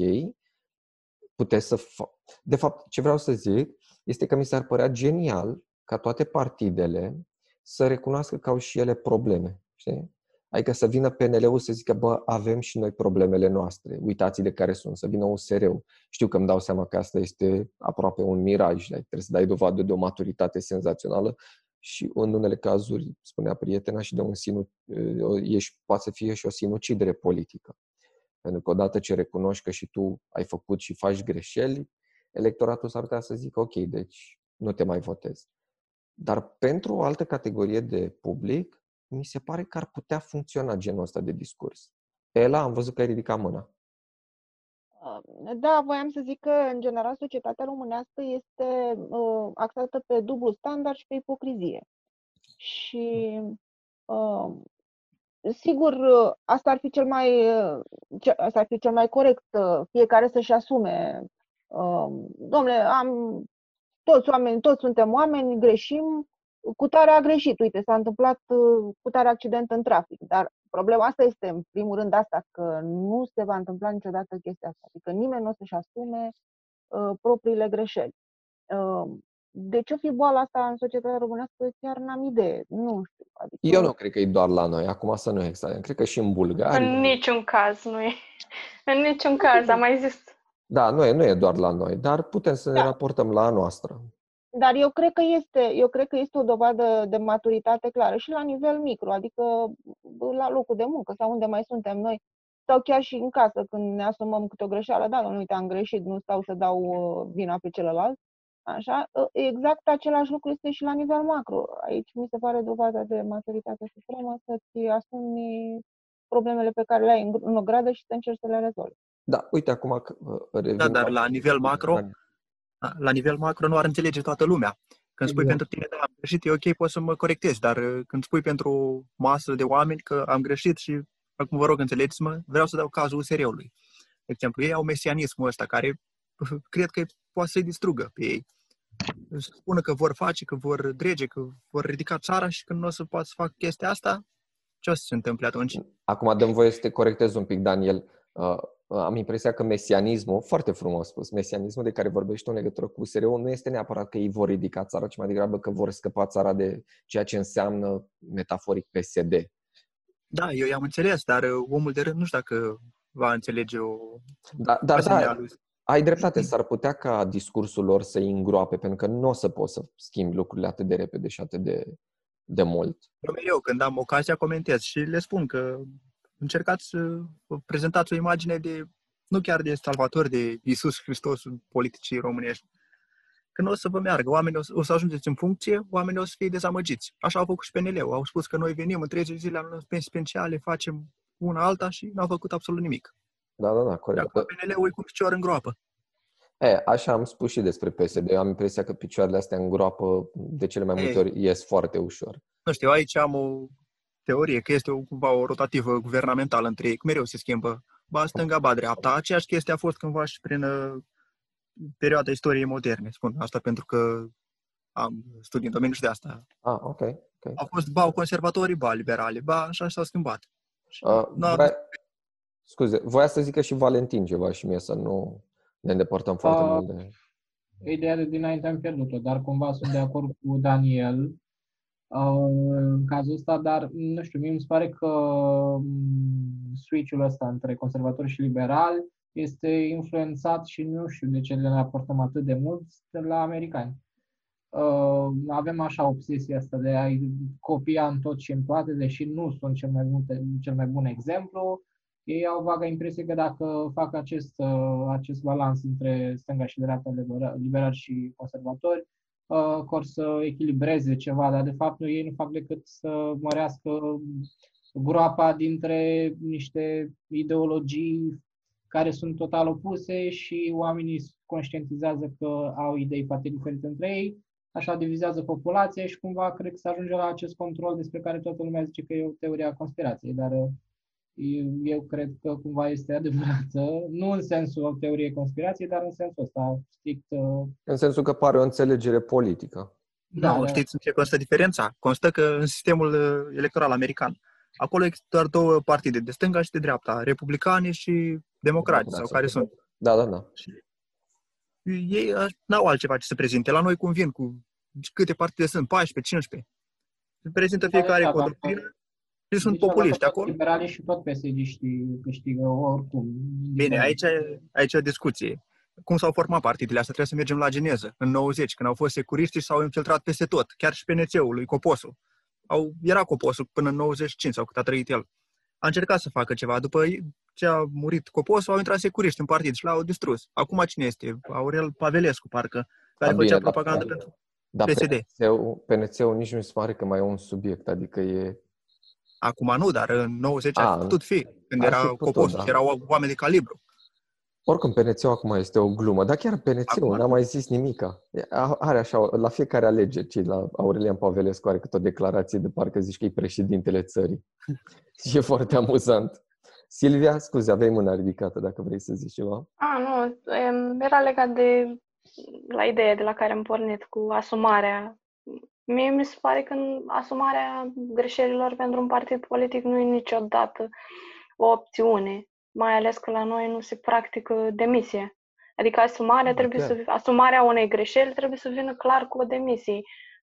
puteți să fa- De fapt, ce vreau să zic este că mi s-ar părea genial ca toate partidele să recunoască că au și ele probleme. Știi? Adică să vină PNL-ul să zică, bă, avem și noi problemele noastre, uitați de care sunt, să vină USR-ul. Știu că îmi dau seama că asta este aproape un miraj, trebuie să dai dovadă de o maturitate senzațională și în unele cazuri, spunea prietena, și de un sinu, ești, poate să fie și o sinucidere politică. Pentru că odată ce recunoști că și tu ai făcut și faci greșeli, electoratul s-ar putea să zică, ok, deci nu te mai votez. Dar pentru o altă categorie de public, mi se pare că ar putea funcționa genul ăsta de discurs. Ela, am văzut că ai ridicat mâna. Da, voiam să zic că, în general, societatea românească este uh, axată pe dublu standard și pe ipocrizie. Și uh, sigur, uh, asta ar fi cel mai, uh, ce- asta ar fi cel mai corect, uh, fiecare să-și asume. Uh, Domnule, am toți oameni, toți suntem oameni, greșim, cu tare a greșit. Uite, s-a întâmplat uh, cu tare accident în trafic, dar problema asta este, în primul rând, asta, că nu se va întâmpla niciodată chestia asta. Adică nimeni nu o să-și asume uh, propriile greșeli. Uh, de ce o fi boala asta în societatea românească, chiar n-am idee. Nu știu. Adică, Eu nu cred că e doar la noi, acum să nu exagerăm. Cred că și în Bulgaria. În niciun caz nu e. În niciun caz, am mai zis. Da, nu e, nu e doar la noi, dar putem să ne Da. raportăm la a noastră. Dar eu cred că este, eu cred că este o dovadă de maturitate clară și la nivel micro, adică la locul de muncă sau unde mai suntem noi, sau chiar și în casă când ne asumăm câte o greșeală, da, nu uite, am greșit, nu stau să dau uh, vina pe celălalt. Așa, uh, exact același lucru este și la nivel macro. Aici mi se pare dovada de maturitate supremă să-ți asumi problemele pe care le ai în- în o gradă și să încerci să le rezolvi. Da, uite acum că uh, revin Da, dar la nivel macro, Da. La nivel macro nu ar înțelege toată lumea. Când spui Exact. pentru tine, da, am greșit, e ok, poți să mă corectezi, dar uh, când spui pentru o masă de oameni că am greșit și acum vă rog înțelegeți-mă, vreau să dau cazul USR-ului. De exemplu, ei au mesianismul ăsta care uh, cred că poate să-i distrugă pe ei. Să spună că vor face, că vor drege, că vor ridica țara și când nu o să poată să facă chestia asta, ce o să se întâmple atunci? Acum dăm voie să te corectez un pic, Daniel. Uh, am impresia că mesianismul, foarte frumos spus, mesianismul de care vorbești în legătură cu usr nu este neapărat că ei vor ridica țara, ci mai degrabă că vor scăpa țara de ceea ce înseamnă metaforic PSD. Da, eu i-am înțeles, dar uh, omul de rând nu știu dacă va înțelege o Da, dar asemenea da, aluzie. ai dreptate, s-ar putea ca discursul lor să îi îngroape, pentru că nu o să poți să schimbi lucrurile atât de repede și atât de, de mult. Eu mereu, când am ocazia, comentez și le spun că încercați să vă prezentați o imagine de, nu chiar de Salvator, de Iisus Hristos în politicii românești. Că nu o să vă meargă, oamenii o să, o să ajungeți în funcție, oamenii o să fie dezamăgiți. Așa au făcut și PNL-ul. Au spus că noi venim în 30 zile, am luat pensii speciale, facem una alta și n-au făcut absolut nimic. Da, da, da, De corect. acum PNL-ul e cu picior în groapă. E, așa am spus și despre PSD. Eu am impresia că picioarele astea în groapă de cele mai multe Ei. ori ies foarte ușor. Nu știu, aici am o teorie că este o, cumva o rotativă guvernamentală între ei, că mereu se schimbă ba stânga, ba dreapta. Aceeași chestie a fost cândva și prin uh, perioada istoriei moderne, spun asta pentru că am studii în domeniul și de asta. Ah, ok. okay. Au fost ba conservatorii, ba liberali, ba așa s-au schimbat. Și Uh, n-a vrea... Scuze, voia să zică și Valentin ceva și mie să nu ne îndepărtăm foarte Uh, mult de... Ideea de dinainte am pierdut-o, dar cumva sunt de acord cu Daniel uh, în cazul ăsta, dar nu știu, mie mi se pare că mm, switch-ul ăsta între conservatori și liberali este influențat și nu știu de ce le raportăm atât de mult de la americani. Uh, avem așa obsesia asta de a-i copia în tot și în toate, deși nu sunt cel mai bun, cel mai bun exemplu. Ei au vaga impresie că dacă fac acest, uh, acest balans între stânga și dreapta, libera- liberali și conservatori, uh, că or să echilibreze ceva, dar de fapt nu, ei nu fac decât să mărească groapa dintre niște ideologii care sunt total opuse și oamenii conștientizează că au idei foarte diferite între ei, așa divizează populația și cumva cred că se ajunge la acest control despre care toată lumea zice că e o teorie a conspirației, dar uh, eu, eu cred că cumva este adevărată, nu în sensul teoriei conspirației, dar în sensul ăsta strict. uh, În sensul că pare o înțelegere politică. Da, nu, da. știți în ce constă diferența? Constă că în sistemul uh, electoral american, acolo există doar două partide, de stânga și de dreapta, republicani și democrați, sau care sunt. Da, da, da. ei uh, n-au altceva ce să prezinte. La noi cum vin cu câte partide sunt, 14, 15. Se prezintă fiecare Da, cu o da, doctrină și Deci, sunt populiști dacă acolo. Liberalii și tot PSD-știi câștigă oricum. Bine, aici, e- aici e o discuție. Cum s-au format partidele astea? Trebuie să mergem la geneză. În 90, când au fost securiști și s-au infiltrat peste tot. Chiar și PNC-ul lui Coposu. Au, era Coposu până în 95 sau cât a trăit el. A încercat să facă ceva. După ce a murit Coposu, au intrat securiști în partid și l-au distrus. Acum cine este? Aurel Pavelescu, parcă, care Da, făcea bine, da, propagandă da. pentru Dar PSD. PNC-ul, PNC-ul nici nu mi se pare că mai e un subiect, adică e... Acum nu, dar în 90 a, A, a putut fi. Când ar fi era putut, Coposu, da. erau oameni de calibru. Oricum, pnc acum este o glumă, dar chiar pnc n-a mai zis nimica. Are așa, la fiecare alegeri, ci la Aurelian Pavelescu are câte o declarație de parcă zici că e președintele țării. și e foarte amuzant. Silvia, scuze, aveai mâna ridicată dacă vrei să zici ceva. A, nu, era legat de la ideea de la care am pornit cu asumarea. Mie mi se pare că asumarea greșelilor pentru un partid politic nu e niciodată o opțiune mai ales că la noi nu se practică demisie. Adică asumarea, trebuie să, asumarea unei greșeli trebuie să vină clar cu o demisie.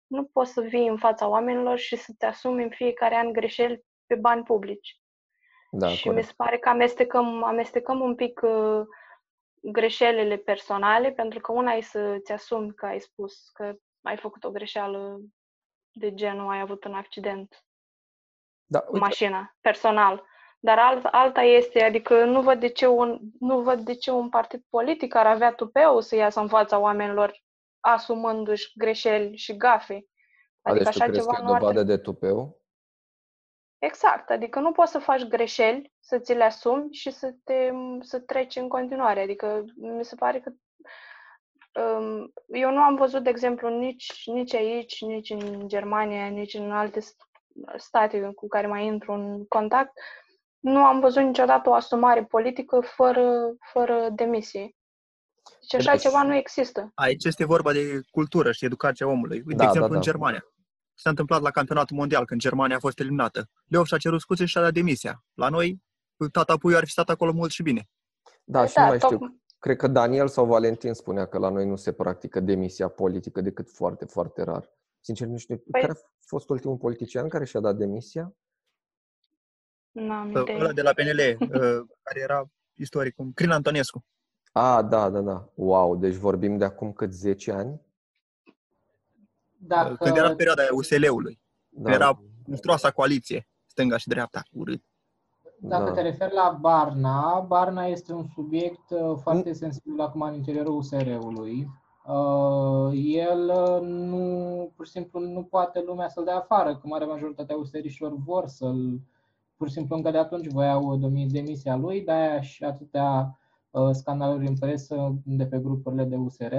Nu poți să vii în fața oamenilor și să te asumi în fiecare an greșeli pe bani publici. Da, și corect. mi se pare că amestecăm, amestecăm un pic uh, greșelile personale, pentru că una e să-ți asumi că ai spus că ai făcut o greșeală de genul, ai avut un accident da, cu mașina, personal. Dar alt, alta este, adică nu văd, de ce un, nu văd de ce un partid politic ar avea tupeu să iasă în fața oamenilor asumându-și greșeli și gafe. Adică deci așa ceva că nu dovadă ar... de tupeu? Exact, adică nu poți să faci greșeli, să ți le asumi și să te să treci în continuare. Adică mi se pare că um, eu nu am văzut, de exemplu, nici, nici aici, nici în Germania, nici în alte state cu care mai intru în contact, nu am văzut niciodată o asumare politică fără, fără demisie. Deci așa ceva nu există. Aici este vorba de cultură și educația omului. Uite, da, de exemplu, da, da. în Germania. S-a întâmplat la campionatul mondial, când Germania a fost eliminată. Leof și-a cerut scuze și și-a dat demisia. La noi, tata Puiu ar fi stat acolo mult și bine. Da, și da, nu mai știu. Top... Cred că Daniel sau Valentin spunea că la noi nu se practică demisia politică decât foarte, foarte rar. Sincer, nu știu. Păi... Care a fost ultimul politician care și-a dat demisia? N-am idee. Ăla de la PNL, uh, care era istoric, cum Crin Antonescu. Ah, da, da, da. Wow, deci vorbim de acum cât 10 ani? Dacă... Când era perioada USL-ului. Da. Era monstruoasa coaliție, stânga și dreapta, urât. Dacă da. te referi la Barna, Barna este un subiect uh, foarte mm. sensibil acum în interiorul USR-ului. Uh, el nu, pur și simplu, nu poate lumea să-l dea afară, că mare majoritatea userișilor vor să-l pur și simplu încă de atunci voiau demisia lui, de-aia și atâtea uh, scandaluri în presă de pe grupurile de USR,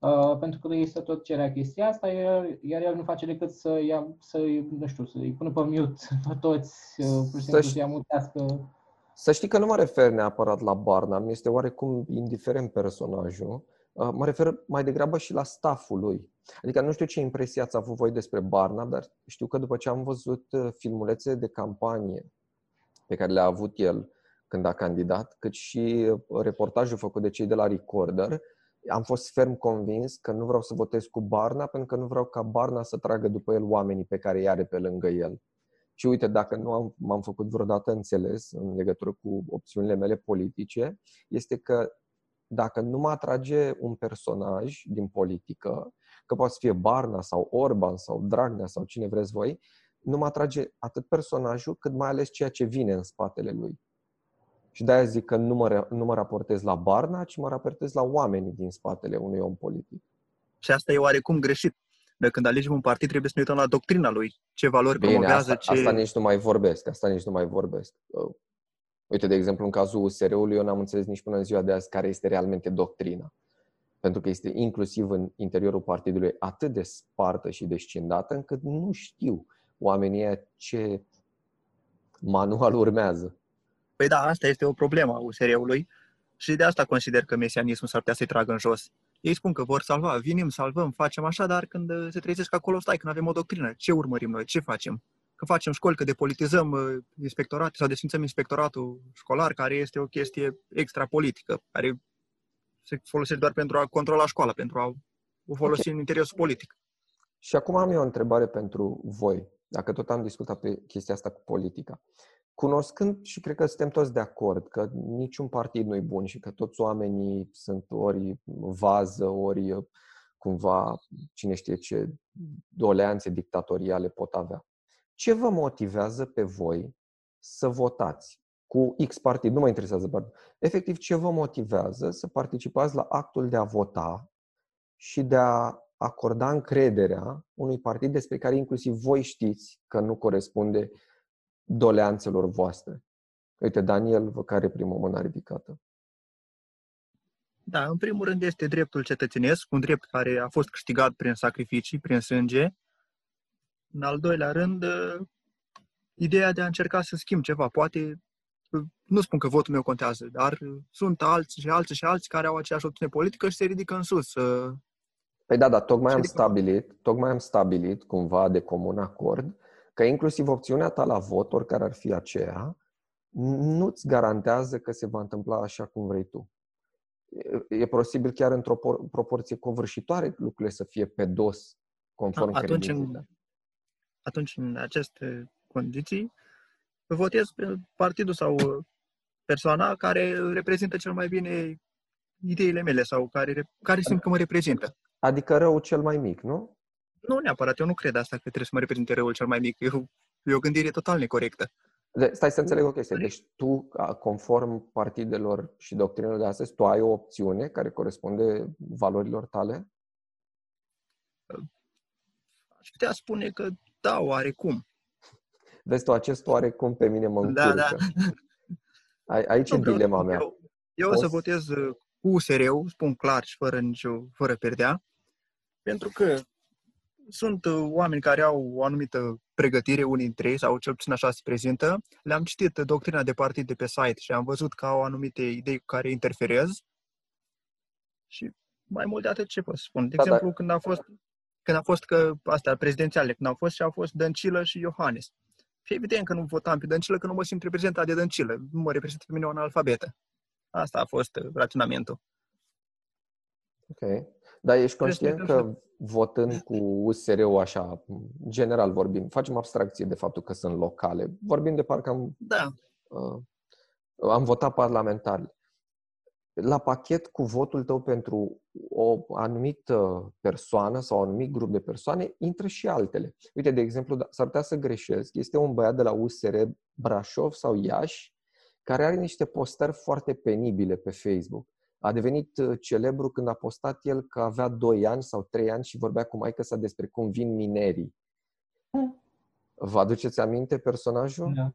uh, pentru că ei să tot cerea chestia asta, iar, iar el nu face decât să ia, să, nu știu, să-i pună pe mute pe toți, uh, pur și simplu să ia mutească. Să știi că nu mă refer neapărat la Barna, mi este oarecum indiferent personajul, mă refer mai degrabă și la stafful lui. Adică nu știu ce impresie ați avut voi despre Barna, dar știu că după ce am văzut uh, filmulețe de campanie pe care le-a avut el când a candidat, cât și uh, reportajul făcut de cei de la Recorder, am fost ferm convins că nu vreau să votez cu Barna pentru că nu vreau ca Barna să tragă după el oamenii pe care îi are pe lângă el. Și uite, dacă nu am, m-am făcut vreodată înțeles în legătură cu opțiunile mele politice, este că dacă nu mă atrage un personaj din politică, că poate să fie Barna sau Orban sau Dragnea sau cine vreți voi, nu mă atrage atât personajul cât mai ales ceea ce vine în spatele lui. Și de-aia zic că nu mă, nu mă raportez la Barna, ci mă raportez la oamenii din spatele unui om politic. Și asta e oarecum greșit. De când alegem un partid, trebuie să ne uităm la doctrina lui. Ce valori Bine, promovează, asta, ce... asta nici nu mai vorbesc. Asta nici nu mai vorbesc. Uh, uite, de exemplu, în cazul USR-ului, eu n-am înțeles nici până în ziua de azi care este realmente doctrina pentru că este inclusiv în interiorul partidului atât de spartă și descindată încât nu știu oamenii ce manual urmează. Păi da, asta este o problemă a USR-ului și de asta consider că mesianismul s-ar putea să-i tragă în jos. Ei spun că vor salva, vinim, salvăm, facem așa, dar când se trezesc acolo, stai, când avem o doctrină, ce urmărim noi, ce facem? Că facem școli, că depolitizăm uh, inspectorat sau desfințăm inspectoratul școlar, care este o chestie extra politică, care se folosește doar pentru a controla școala, pentru a o folosi okay. în interesul politic. Și acum am eu o întrebare pentru voi, dacă tot am discutat pe chestia asta cu politica. Cunoscând și cred că suntem toți de acord că niciun partid nu e bun și că toți oamenii sunt ori vază, ori cumva cine știe ce doleanțe dictatoriale pot avea. Ce vă motivează pe voi să votați? cu X partid, nu mă interesează partid. Efectiv, ce vă motivează să participați la actul de a vota și de a acorda încrederea unui partid despre care inclusiv voi știți că nu corespunde doleanțelor voastre. Uite, Daniel, vă care primul mână ridicată. Da, în primul rând este dreptul cetățenesc, un drept care a fost câștigat prin sacrificii, prin sânge. În al doilea rând, uh, ideea de a încerca să schimb ceva. Poate, uh, nu spun că votul meu contează, dar sunt alții și alții și alții care au aceeași opțiune politică și se ridică în sus. Păi da, da, tocmai am stabilit, tocmai am stabilit cumva de comun acord că inclusiv opțiunea ta la vot, oricare ar fi aceea, nu-ți garantează că se va întâmpla așa cum vrei tu. E posibil chiar într-o proporție covârșitoare lucrurile să fie pe dos, conform da, atunci, în, atunci, în aceste condiții, votez pe partidul sau persoana care reprezintă cel mai bine ideile mele sau care, care simt că mă reprezintă. Adică răul cel mai mic, nu? Nu neapărat, eu nu cred asta că trebuie să mă reprezinte răul cel mai mic. E o, e o gândire total necorectă. De, stai să înțeleg o chestie. Deci tu, conform partidelor și doctrinelor de astăzi, tu ai o opțiune care corespunde valorilor tale? Aș putea spune că da, oarecum. Vezi tu, acest oarecum pe mine mă încurcă. Da, da. Aici nu, e dilema mea. Eu, eu o să votez uh, cu USR-ul, spun clar și fără nicio, fără perdea, pentru că sunt uh, oameni care au o anumită pregătire, unii dintre ei, sau cel puțin așa se prezintă. Le-am citit doctrina de partid de pe site și am văzut că au anumite idei cu care interferez. Și mai mult de atât ce pot spun. De da, exemplu, da. când a fost când a fost că astea prezidențiale, când au fost și au fost Dăncilă și Iohannis. Și evident că nu votam pe Dăncilă, că nu mă simt reprezentat de Dăncilă. Nu mă reprezintă pe mine o analfabetă. Asta a fost uh, raționamentul. Ok. Dar ești conștient că votând cu USR-ul așa, general vorbind, facem abstracție de faptul că sunt locale. Vorbim de parcă am, da. uh, am votat parlamentar. La pachet cu votul tău pentru o anumită persoană sau un anumit grup de persoane, intră și altele. Uite, de exemplu, da, s-ar putea să greșesc, este un băiat de la USR Brașov sau Iași care are niște postări foarte penibile pe Facebook. A devenit uh, celebru când a postat el că avea 2 ani sau 3 ani și vorbea cu maică sa despre cum vin minerii. Vă aduceți aminte personajul? Da.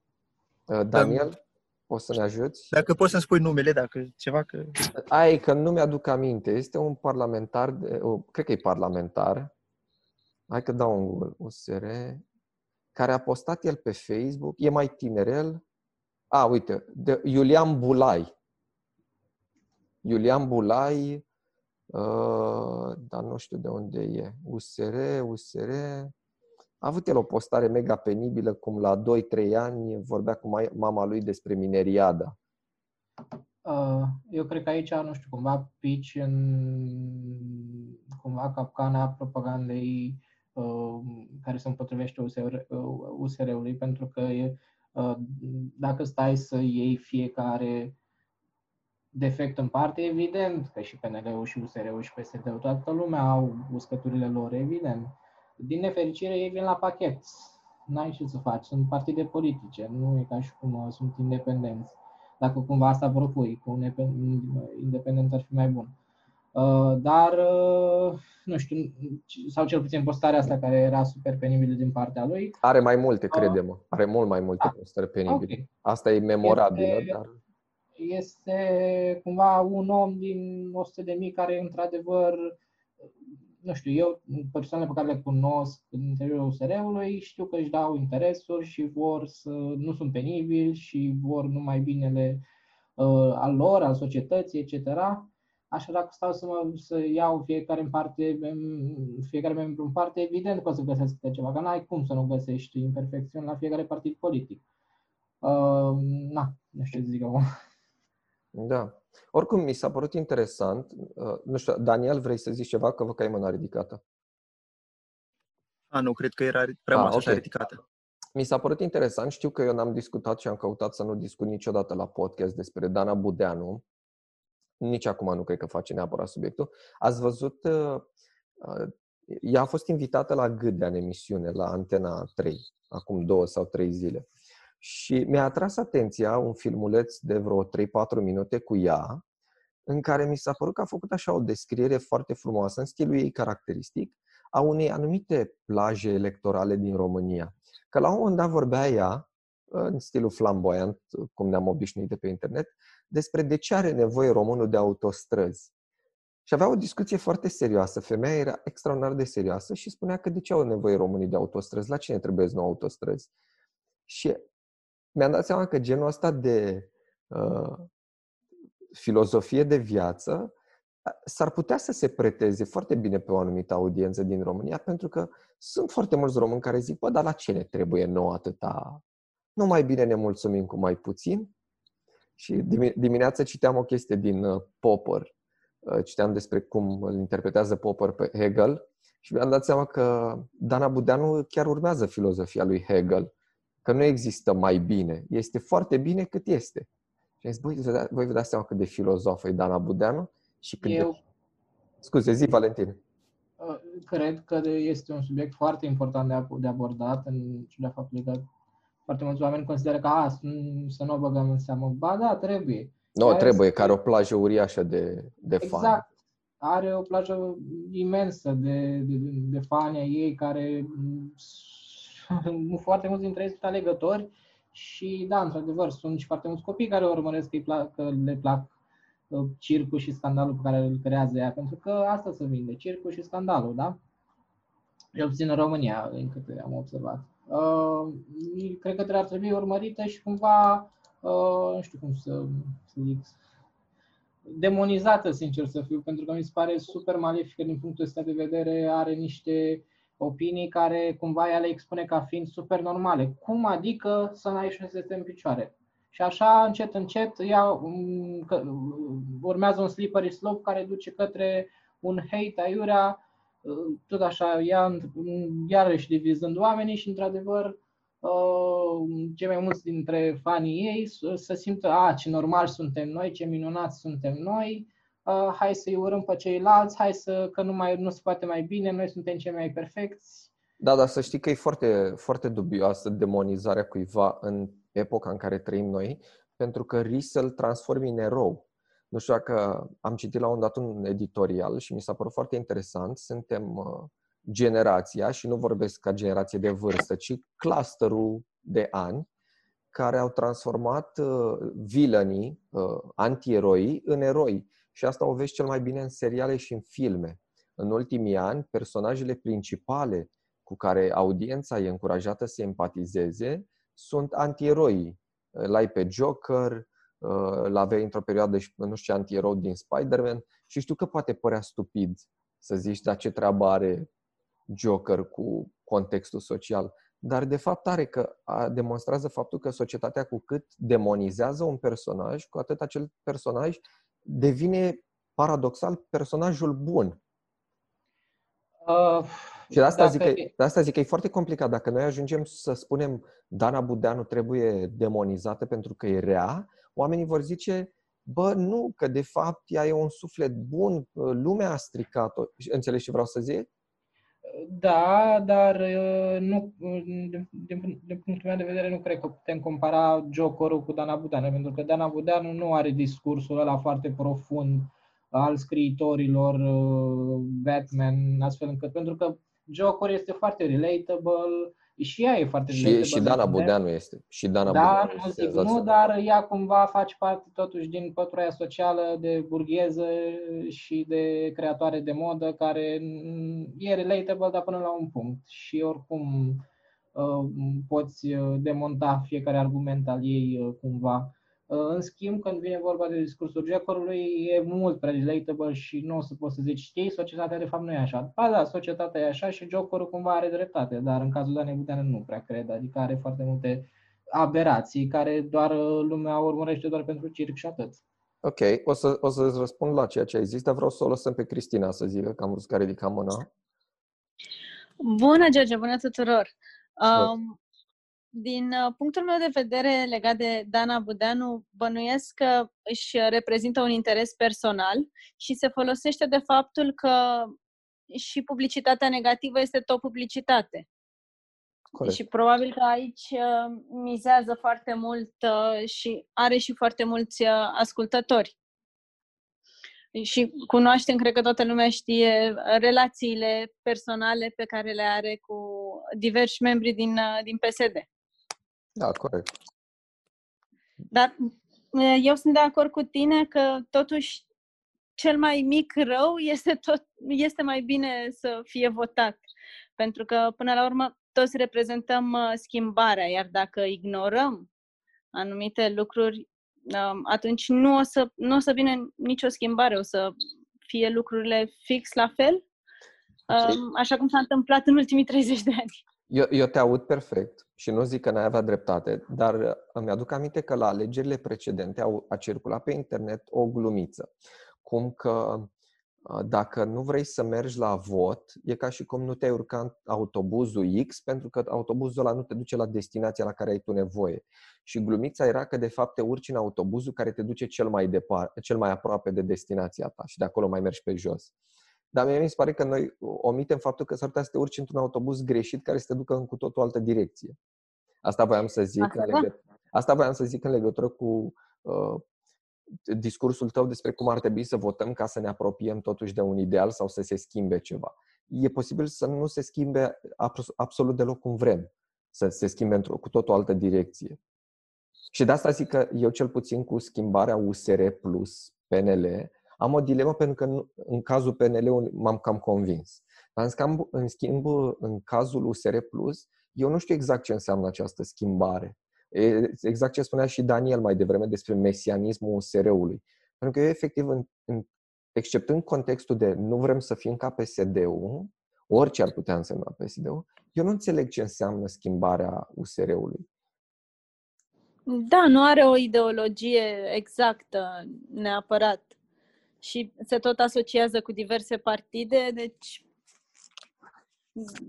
Uh, Daniel, da. poți să ne ajuți? Dacă poți să-mi spui numele, dacă ceva că... Ai, că nu mi-aduc aminte. Este un parlamentar, de, o, cred că e parlamentar, hai că dau un Google, USR, care a postat el pe Facebook, e mai tinerel, a, uite, de Iulian Bulai. Iulian Bulai, uh, dar nu știu de unde e. USR, USR. A avut el o postare mega penibilă, cum la 2-3 ani vorbea cu mama lui despre mineriada. Uh, eu cred că aici, nu știu, cumva pici în cumva capcana propagandei uh, care se împotrivește USR, USR-ului, pentru că e, Uh, dacă stai să iei fiecare defect în parte, evident că și PNL-ul și USR-ul și PSD-ul, toată lumea au uscăturile lor, evident. Din nefericire, ei vin la pachet. N-ai ce să faci, sunt partide politice, nu e ca și cum uh, sunt independenți. Dacă cumva asta propui, cu un independent ar fi mai bun. Uh, dar, uh, nu știu, sau cel puțin postarea asta care era super penibilă din partea lui. Are mai multe, uh, crede-mă. Are mult mai multe ah, postări penibile. Okay. Asta e memorabilă, este, dar... Este cumva un om din 100 de mii care, într-adevăr, nu știu, eu, persoanele pe care le cunosc în interiorul USR-ului, știu că își dau interesuri și vor să nu sunt penibili și vor numai binele uh, al lor, al societății, etc. Așa dacă stau să, mă, să iau fiecare în parte, fiecare membru în parte, evident că o să găsesc ceva, că n-ai cum să nu găsești imperfecțiuni la fiecare partid politic. Uh, na, nu știu ce zic acum. Da. Oricum, mi s-a părut interesant. Uh, nu știu, Daniel, vrei să zici ceva? Că vă că ai mâna ridicată. A, nu, cred că era prea mult okay. ridicată. Mi s-a părut interesant. Știu că eu n-am discutat și am căutat să nu discut niciodată la podcast despre Dana Budeanu, nici acum nu cred că face neapărat subiectul. Ați văzut, uh, uh, ea a fost invitată la Gâdea în emisiune, la Antena 3, acum două sau trei zile. Și mi-a atras atenția un filmuleț de vreo 3-4 minute cu ea, în care mi s-a părut că a făcut așa o descriere foarte frumoasă, în stilul ei caracteristic, a unei anumite plaje electorale din România. Că la un moment dat vorbea ea, în stilul flamboyant, cum ne-am obișnuit de pe internet, despre de ce are nevoie românul de autostrăzi. Și avea o discuție foarte serioasă. Femeia era extraordinar de serioasă și spunea că de ce au nevoie românii de autostrăzi? La cine trebuie nou autostrăzi? Și mi-am dat seama că genul ăsta de uh, filozofie de viață s-ar putea să se preteze foarte bine pe o anumită audiență din România, pentru că sunt foarte mulți români care zic, bă, dar la ce ne trebuie nou atâta? Nu mai bine ne mulțumim cu mai puțin? Și dimineața citeam o chestie din uh, Popper, uh, citeam despre cum îl interpretează Popper pe Hegel și mi-am dat seama că Dana Budeanu chiar urmează filozofia lui Hegel, că nu există mai bine, este foarte bine cât este. Și am zis, băi, voi vă dați seama cât de filozofă e Dana Budeanu și cât Eu... de... Scuze, zi, Valentin. Uh, cred că este un subiect foarte important de abordat în ciuda faptului că foarte mulți oameni consideră că a, să nu o băgăm în seamă. Ba da, trebuie. Nu, no, trebuie, care o plajă uriașă de, de exact. fani. Are o plajă imensă de, de, de fani ai ei care foarte mulți dintre ei sunt alegători și da, într-adevăr, sunt și foarte mulți copii care urmăresc că, plac, că le plac uh, circul și scandalul pe care îl creează ea, pentru că asta se vinde, circul și scandalul, da? Eu puțin în România, din câte am observat. Uh, cred că ar trebui urmărită și cumva, uh, nu știu cum să, să zic, demonizată, sincer să fiu, pentru că mi se pare super malefică din punctul ăsta de vedere, are niște opinii care cumva ea le expune ca fiind super normale. Cum adică să n-ai șosete în picioare? Și așa, încet, încet, ea um, urmează un slippery slope care duce către un hate aiurea tot așa, ea, iarăși divizând oamenii și, într-adevăr, uh, cei mai mulți dintre fanii ei să simtă, a, ce normal suntem noi, ce minunați suntem noi, uh, hai să-i urâm pe ceilalți, hai să, că nu, mai, nu se poate mai bine, noi suntem cei mai perfecți. Da, dar să știi că e foarte, foarte dubioasă demonizarea cuiva în epoca în care trăim noi, pentru că risc să-l transformi în erou. Nu știu dacă am citit la un dat un editorial și mi s-a părut foarte interesant. Suntem uh, generația, și nu vorbesc ca generație de vârstă, ci clusterul de ani, care au transformat uh, villainii, uh, antieroii, în eroi. Și asta o vezi cel mai bine în seriale și în filme. În ultimii ani, personajele principale cu care audiența e încurajată să empatizeze sunt antieroii. L-ai pe Joker, l aveai într-o perioadă și nu știu ce antierou din Spider-Man și știu că poate părea stupid să zici, dar ce treabă are Joker cu contextul social. Dar de fapt are că demonstrează faptul că societatea cu cât demonizează un personaj, cu atât acel personaj devine paradoxal personajul bun. Uh, și de asta, zic că, de asta zic că e foarte complicat. Dacă noi ajungem să spunem Dana Budeanu trebuie demonizată pentru că e rea, oamenii vor zice, bă, nu, că de fapt ea e un suflet bun, lumea a stricat-o. Înțelegi ce vreau să zic? Da, dar uh, nu, din, din, din punctul meu de vedere nu cred că putem compara Jokerul cu Dana Budeanu, pentru că Dana Budeanu nu are discursul ăla foarte profund al scriitorilor uh, Batman, astfel încât, pentru că Joker este foarte relatable, și ea e foarte Și, și Dana Budeanu este. Și Dana da, Budeanu nu zic nu, dar ea cumva face parte totuși din pătura socială de burgheză și de creatoare de modă care e relatable, dar până la un punct. Și oricum uh, poți uh, demonta fiecare argument al ei uh, cumva. În schimb, când vine vorba de discursul Jackorului, e mult prea relatable și nu o să poți să zici, știi, societatea de fapt nu e așa. Ba da, societatea e așa și Jokerul cumva are dreptate, dar în cazul Danei Buteanu nu prea cred, adică are foarte multe aberații care doar lumea urmărește doar pentru circ și atât. Ok, o, să, o să-ți răspund la ceea ce ai zis, dar vreau să o lăsăm pe Cristina să zică, că am văzut că a ridicat mâna. Bună, George, bună tuturor! Um, din uh, punctul meu de vedere legat de Dana Budeanu, bănuiesc că își reprezintă un interes personal și se folosește de faptul că și publicitatea negativă este tot publicitate. Corect. Și probabil că aici uh, mizează foarte mult uh, și are și foarte mulți ascultători. Și cunoaștem, cred că toată lumea știe, relațiile personale pe care le are cu diversi membri din, din PSD. Da, corect. Dar eu sunt de acord cu tine că totuși cel mai mic rău este, tot, este mai bine să fie votat. Pentru că, până la urmă, toți reprezentăm uh, schimbarea, iar dacă ignorăm anumite lucruri, um, atunci nu o să, nu o să vină nicio schimbare, o să fie lucrurile fix la fel, um, așa cum s-a întâmplat în ultimii 30 de ani. Eu, eu te aud perfect și nu zic că n-ai avea dreptate, dar uh, îmi aduc aminte că la alegerile precedente au, a circulat pe internet o glumiță, cum că uh, dacă nu vrei să mergi la vot, e ca și cum nu te-ai urcat autobuzul X, pentru că autobuzul ăla nu te duce la destinația la care ai tu nevoie. Și glumița era că de fapt te urci în autobuzul care te duce cel mai, departe, cel mai aproape de destinația ta și de acolo mai mergi pe jos. Dar mie mi se pare că noi omitem faptul că s-ar putea să te urci într-un autobuz greșit care să te ducă în cu totul altă direcție. Asta voiam să zic, Asta, în legătură, asta voiam să zic în legătură cu uh, discursul tău despre cum ar trebui să votăm ca să ne apropiem totuși de un ideal sau să se schimbe ceva. E posibil să nu se schimbe absolut deloc cum vrem, să se schimbe într-o cu totul altă direcție. Și de asta zic că eu cel puțin cu schimbarea USR plus PNL am o dilemă pentru că în cazul PNL m-am cam convins. Dar în schimb, în, schimb, în cazul USR Plus, eu nu știu exact ce înseamnă această schimbare. Exact ce spunea și Daniel mai devreme despre mesianismul USR-ului. Pentru că eu, efectiv, în, în, exceptând contextul de nu vrem să fim ca PSD-ul, orice ar putea însemna PSD-ul, eu nu înțeleg ce înseamnă schimbarea USR-ului. Da, nu are o ideologie exactă neapărat și se tot asociază cu diverse partide, deci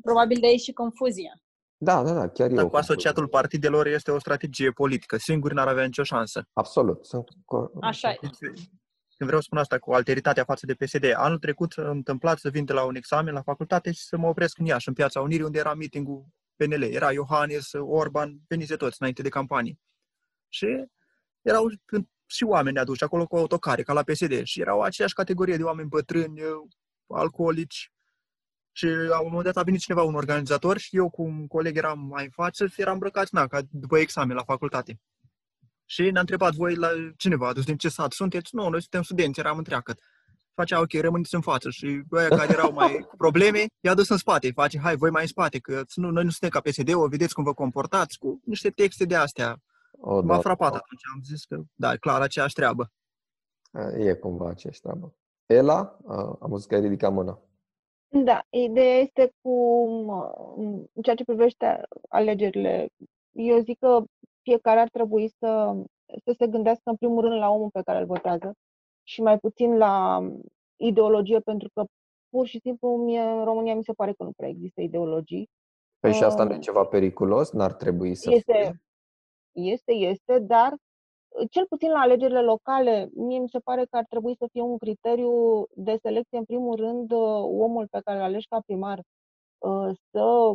probabil de aici și confuzia. Da, da, da, chiar eu. cu asociatul partidelor este o strategie politică. Singuri n-ar avea nicio șansă. Absolut. Sunt... Așa e. Când vreau să spun asta cu alteritatea față de PSD, anul trecut s-a întâmplat să vin de la un examen la facultate și să mă opresc în Iași, în Piața Unirii, unde era meetingul PNL. Era Iohannis, Orban, veniți toți înainte de campanie. Și erau și oameni aduși acolo cu autocare, ca la PSD. Și erau aceeași categorie de oameni bătrâni, alcoolici. Și la un moment dat a venit cineva, un organizator, și eu cu un coleg eram mai în față, eram îmbrăcați, na, ca după examen la facultate. Și ne-a întrebat voi la cineva, adus din ce sat sunteți? Nu, noi suntem studenți, eram întreagăt. Facea, ok, rămâneți în față și băia care erau mai cu probleme, i-a dus în spate, face, hai, voi mai în spate, că nu, noi nu suntem ca PSD-ul, vedeți cum vă comportați, cu niște texte de astea o, M-a da. frapat atunci, am zis că, da, clar, aceeași treabă. E cumva aceeași treabă. Ela, am văzut că ai ridicat mâna. Da, ideea este cu în ceea ce privește alegerile. Eu zic că fiecare ar trebui să, să se gândească în primul rând la omul pe care îl votează și mai puțin la ideologie, pentru că pur și simplu mie, în România mi se pare că nu prea există ideologii. Păi și asta nu e ceva periculos? N-ar trebui să este, fie? Este, este, dar uh, cel puțin la alegerile locale, mie mi se pare că ar trebui să fie un criteriu de selecție, în primul rând, uh, omul pe care îl alegi ca primar uh, să,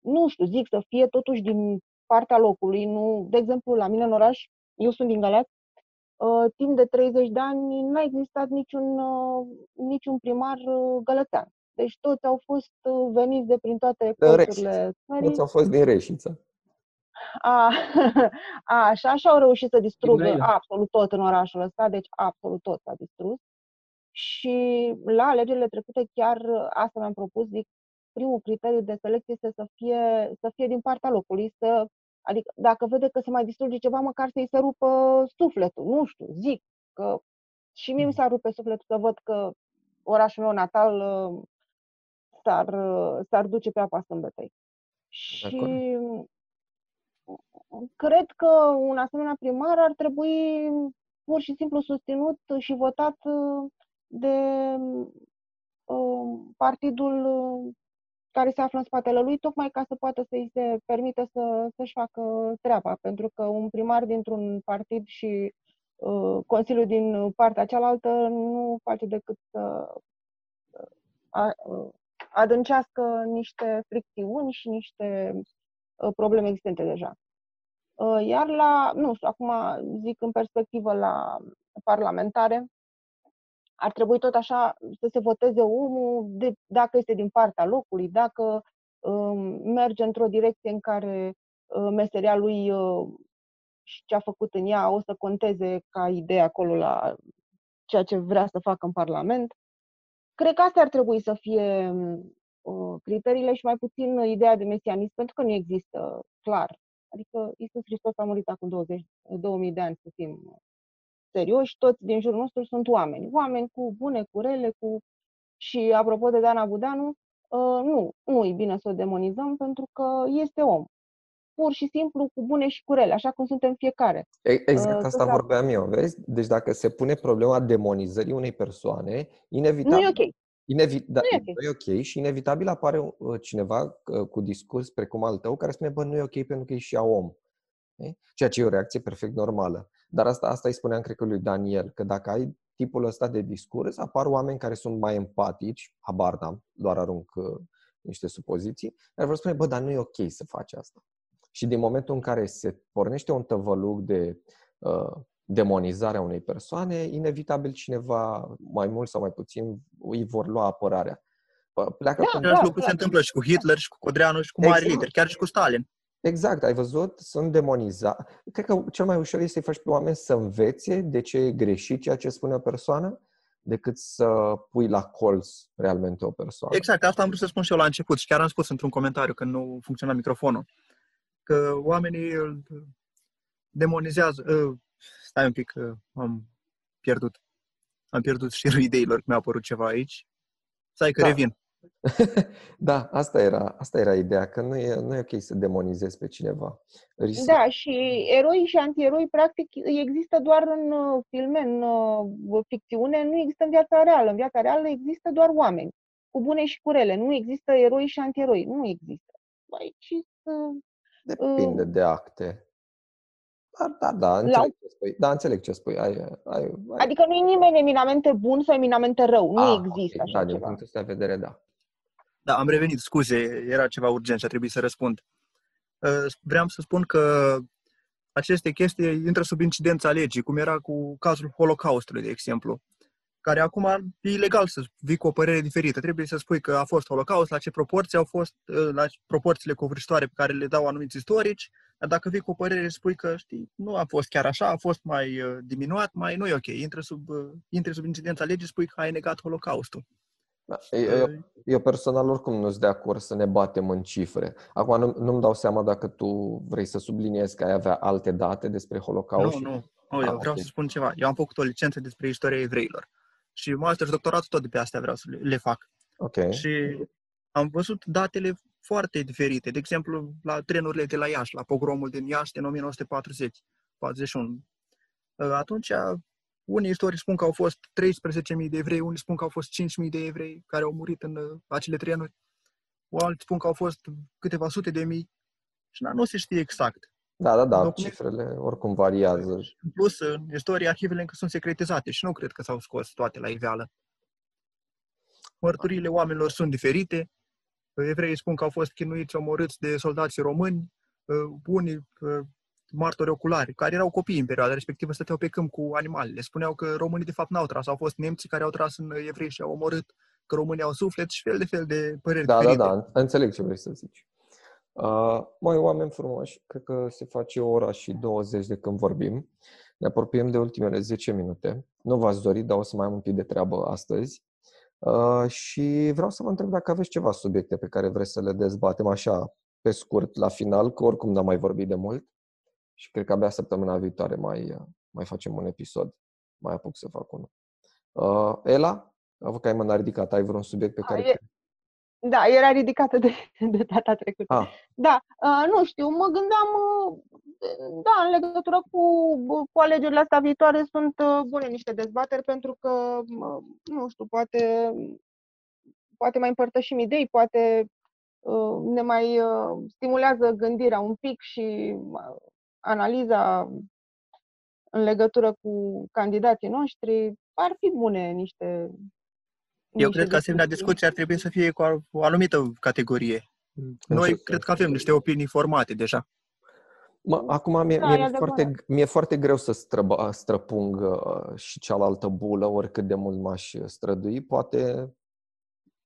nu știu, zic, să fie totuși din partea locului. Nu, de exemplu, la mine în oraș, eu sunt din Galați, timp de 30 de ani n-a existat niciun, niciun primar gălățean. Deci toți au fost veniți de prin toate colțurile Toți au fost din Reșița a, a, așa și au reușit să distrugă absolut tot în orașul ăsta, deci absolut tot s-a distrus. Și la alegerile trecute chiar asta mi-am propus, zic, primul criteriu de selecție este să fie, să fie din partea locului, să, adică dacă vede că se mai distruge ceva, măcar să-i se rupă sufletul, nu știu, zic, că și mie mi s-ar rupe sufletul să văd că orașul meu natal uh, s-ar, uh, s-ar duce pe apa sâmbetei. Și cred că un asemenea primar ar trebui pur și simplu susținut și votat uh, de uh, partidul uh, care se află în spatele lui, tocmai ca să poată să-i se permite să, să-și facă treaba. Pentru că un primar dintr-un partid și uh, Consiliul din partea cealaltă nu face decât să uh, adâncească niște fricțiuni și niște Uh, probleme existente deja. Uh, iar la, nu știu, acum zic în perspectivă la parlamentare, ar trebui tot așa să se voteze omul de, dacă este din partea locului, dacă um, merge într-o direcție în care uh, meseria lui uh, și ce a făcut în ea o să conteze ca idee acolo la ceea ce vrea să facă în Parlament. Cred că astea ar trebui să fie uh, criteriile și mai puțin ideea de mesianism, pentru că nu există clar. Adică Isus Hristos a murit acum 20, 2000 de ani, să fim serioși, toți din jurul nostru sunt oameni. Oameni cu bune, cu rele, cu... Și apropo de Dana Budanu, uh, nu, nu e bine să o demonizăm pentru că este om. Pur și simplu cu bune și cu rele, așa cum suntem fiecare. Exact uh, asta vorbeam eu, vezi? Deci dacă se pune problema demonizării unei persoane, inevitabil... Nu e ok. Inevi- da, nu, e okay. nu e ok și inevitabil apare uh, cineva cu discurs precum al tău care spune, bă, nu e ok pentru că e și ea om. Ceea ce e o reacție perfect normală. Dar asta, asta îi spuneam, cred că lui Daniel, că dacă ai tipul ăsta de discurs, apar oameni care sunt mai empatici, habar n-am, doar arunc uh, niște supoziții, dar vor spune, bă, dar nu e ok să faci asta. Și din momentul în care se pornește un tăvălug de uh, demonizarea unei persoane, inevitabil cineva, mai mult sau mai puțin, îi vor lua apărarea. Pleacă da, da, lucru da. se întâmplă și cu Hitler, și cu Codreanu, și cu mari exact. lideri, chiar și cu Stalin. Exact, ai văzut? Sunt demonizat. Cred că cel mai ușor este să-i faci pe oameni să învețe de ce e greșit ceea ce spune o persoană, decât să pui la colț realmente o persoană. Exact, asta am vrut să spun și eu la început și chiar am spus într-un comentariu când nu funcționa microfonul, că oamenii îl demonizează. Uh, stai un pic, uh, am pierdut. Am pierdut șirul ideilor, mi-a apărut ceva aici. Stai că da. revin. da, asta era, asta era ideea, că nu e, nu e ok să demonizezi pe cineva. Risc. Da, și eroi și antieroi, practic, există doar în uh, filme, în uh, ficțiune, nu există în viața reală. În viața reală există doar oameni, cu bune și cu rele. Nu există eroi și antieroi, nu există. Aici uh, Depinde uh, de acte. Da, da, da, înțeleg la... ce spui. Da, înțeleg ce spui. Ai, ai, ai... Adică nu e nimeni eminamente bun sau eminamente rău. Nu ah, există okay. așa Da, ceva. din punctul ăsta de vedere, da. Da, am revenit, scuze, era ceva urgent și a trebuit să răspund. Uh, vreau să spun că aceste chestii intră sub incidența legii, cum era cu cazul Holocaustului, de exemplu, care acum e ilegal să vii cu o părere diferită. Trebuie să spui că a fost Holocaust, la ce proporții au fost, uh, la proporțiile covârșitoare pe care le dau anumiți istorici, dar dacă vii cu o părere și spui că, știi, nu a fost chiar așa, a fost mai uh, diminuat, mai nu e ok, intră sub, intră sub incidența legii, spui că ai negat Holocaustul. Da, eu, eu personal oricum nu sunt de acord să ne batem în cifre. Acum nu, nu-mi dau seama dacă tu vrei să subliniezi că ai avea alte date despre Holocaust. Nu, nu. nu eu ah, vreau okay. să spun ceva. Eu am făcut o licență despre istoria evreilor. Și master și doctoratul tot de pe astea vreau să le, le fac. Ok. Și am văzut datele foarte diferite. De exemplu, la trenurile de la Iași, la pogromul din Iași din 1940, 41. Atunci unii istorici spun că au fost 13.000 de evrei, unii spun că au fost 5.000 de evrei care au murit în uh, acele trenuri, alții spun că au fost câteva sute de mii și nu se știe exact. Da, da, da, Document... cifrele oricum variază. În plus, în istorie, arhivele încă sunt secretizate și nu cred că s-au scos toate la iveală. Mărturile oamenilor sunt diferite. Evreii spun că au fost chinuiți, omorâți de soldații români. Uh, unii uh, martori oculari, care erau copii în perioada respectivă, stăteau pe câmp cu animalele. Spuneau că românii de fapt n-au tras, au fost nemții care au tras în evrei și au omorât, că românii au suflet și fel de fel de păreri Da, diferite. da, da, înțeleg ce vrei să zici. Uh, mai oameni frumoși, cred că se face o ora și 20 de când vorbim. Ne apropiem de ultimele 10 minute. Nu v-ați dorit, dar o să mai am un pic de treabă astăzi. Uh, și vreau să vă întreb dacă aveți ceva subiecte pe care vreți să le dezbatem așa pe scurt la final, că oricum n-am mai vorbit de mult și cred că abia săptămâna viitoare mai, mai facem un episod. Mai apuc să fac unul. Uh, Ela, a văzut că ai mâna ridicată, ai vreun subiect pe care... E, da, era ridicată de, de data trecută. Ah. Da, uh, nu știu, mă gândeam, uh, da, în legătură cu, cu alegerile astea viitoare sunt uh, bune niște dezbateri pentru că, uh, nu știu, poate, poate mai împărtășim idei, poate uh, ne mai uh, stimulează gândirea un pic și analiza în legătură cu candidații noștri, ar fi bune niște. Eu niște cred că asemenea discuții ar trebui să fie cu o anumită categorie. Noi cred că avem niște opinii formate deja. Mă, acum mie, da, mie, e foarte, mi-e foarte greu să străba, străpung uh, și cealaltă bulă, oricât de mult m-aș strădui. Poate,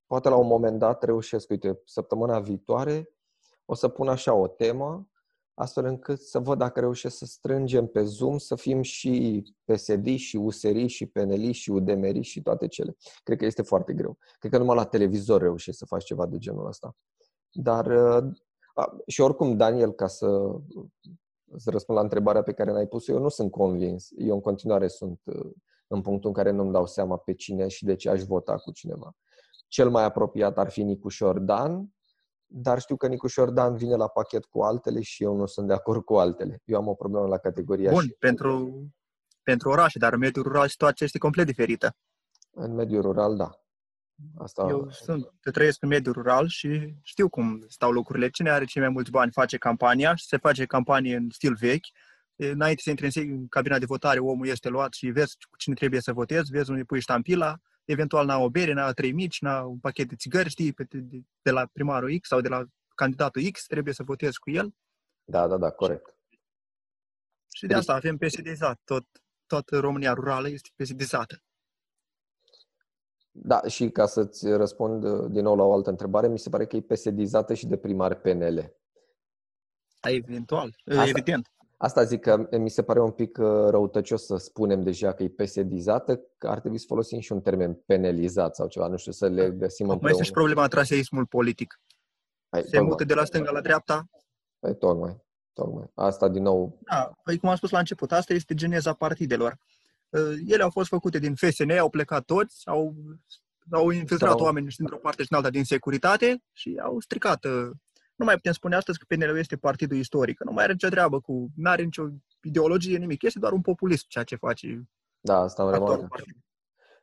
poate la un moment dat reușesc, uite, săptămâna viitoare o să pun așa o temă astfel încât să văd dacă reușesc să strângem pe Zoom, să fim și PSD, și USR, și PNL, și UDMR, și toate cele. Cred că este foarte greu. Cred că numai la televizor reușești să faci ceva de genul ăsta. Dar, uh, a, și oricum, Daniel, ca să, să răspund la întrebarea pe care n-ai pus-o, eu nu sunt convins. Eu în continuare sunt uh, în punctul în care nu-mi dau seama pe cine și de ce aș vota cu cineva. Cel mai apropiat ar fi Nicușor Dan, dar știu că Nicușor Dan vine la pachet cu altele și eu nu sunt de acord cu altele. Eu am o problemă la categoria Bun, și... pentru, pentru orașe, dar în mediul rural situația este complet diferită. În mediul rural, da. Asta... Eu sunt, te trăiesc în mediul rural și știu cum stau lucrurile. Cine are cei mai mulți bani face campania și se face campanie în stil vechi. Înainte să intri în cabina de votare, omul este luat și vezi cu cine trebuie să votezi, vezi unde pui ștampila, eventual n-a o bere, n-a trei mici, n-a un pachet de țigări, știi, pe, de, de la primarul X sau de la candidatul X, trebuie să votezi cu el. Da, da, da, corect. Și de asta avem PSD-izat. Tot, toată România rurală este PSD-izată. Da, și ca să-ți răspund uh, din nou la o altă întrebare, mi se pare că e PSD-izată și de primar PNL. Eventual, Asta, evident. Asta zic că mi se pare un pic uh, răutăcios să spunem deja că e PSD-izată, că ar trebui să folosim și un termen penelizat sau ceva, nu știu, să le găsim Mai este și problema traseismul politic. Hai, Se tocmai. mută de la stânga la dreapta. Păi tocmai, tocmai. Asta din nou... Da, păi cum am spus la început, asta este geneza partidelor. Uh, ele au fost făcute din FSN, au plecat toți, au, au infiltrat sau... oameni și dintr-o parte și din alta din securitate și au stricat uh, nu mai putem spune astăzi că PNL este partidul istoric, că nu mai are nicio treabă cu, nu are nicio ideologie, nimic, este doar un populism ceea ce face. Da, asta am remarcat.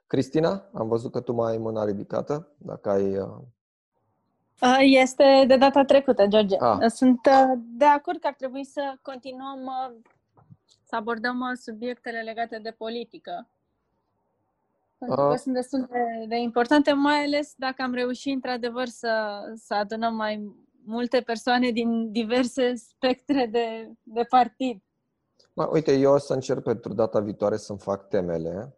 Cristina, am văzut că tu mai ai mâna ridicată, dacă ai... Uh, este de data trecută, George. Ah. Sunt uh, de acord că ar trebui să continuăm uh, să abordăm subiectele legate de politică. Pentru că sunt destul de, de importante, mai ales dacă am reușit într-adevăr să, să adunăm mai multe persoane din diverse spectre de, de partid. Ma, uite, eu o să încerc pentru data viitoare să-mi fac temele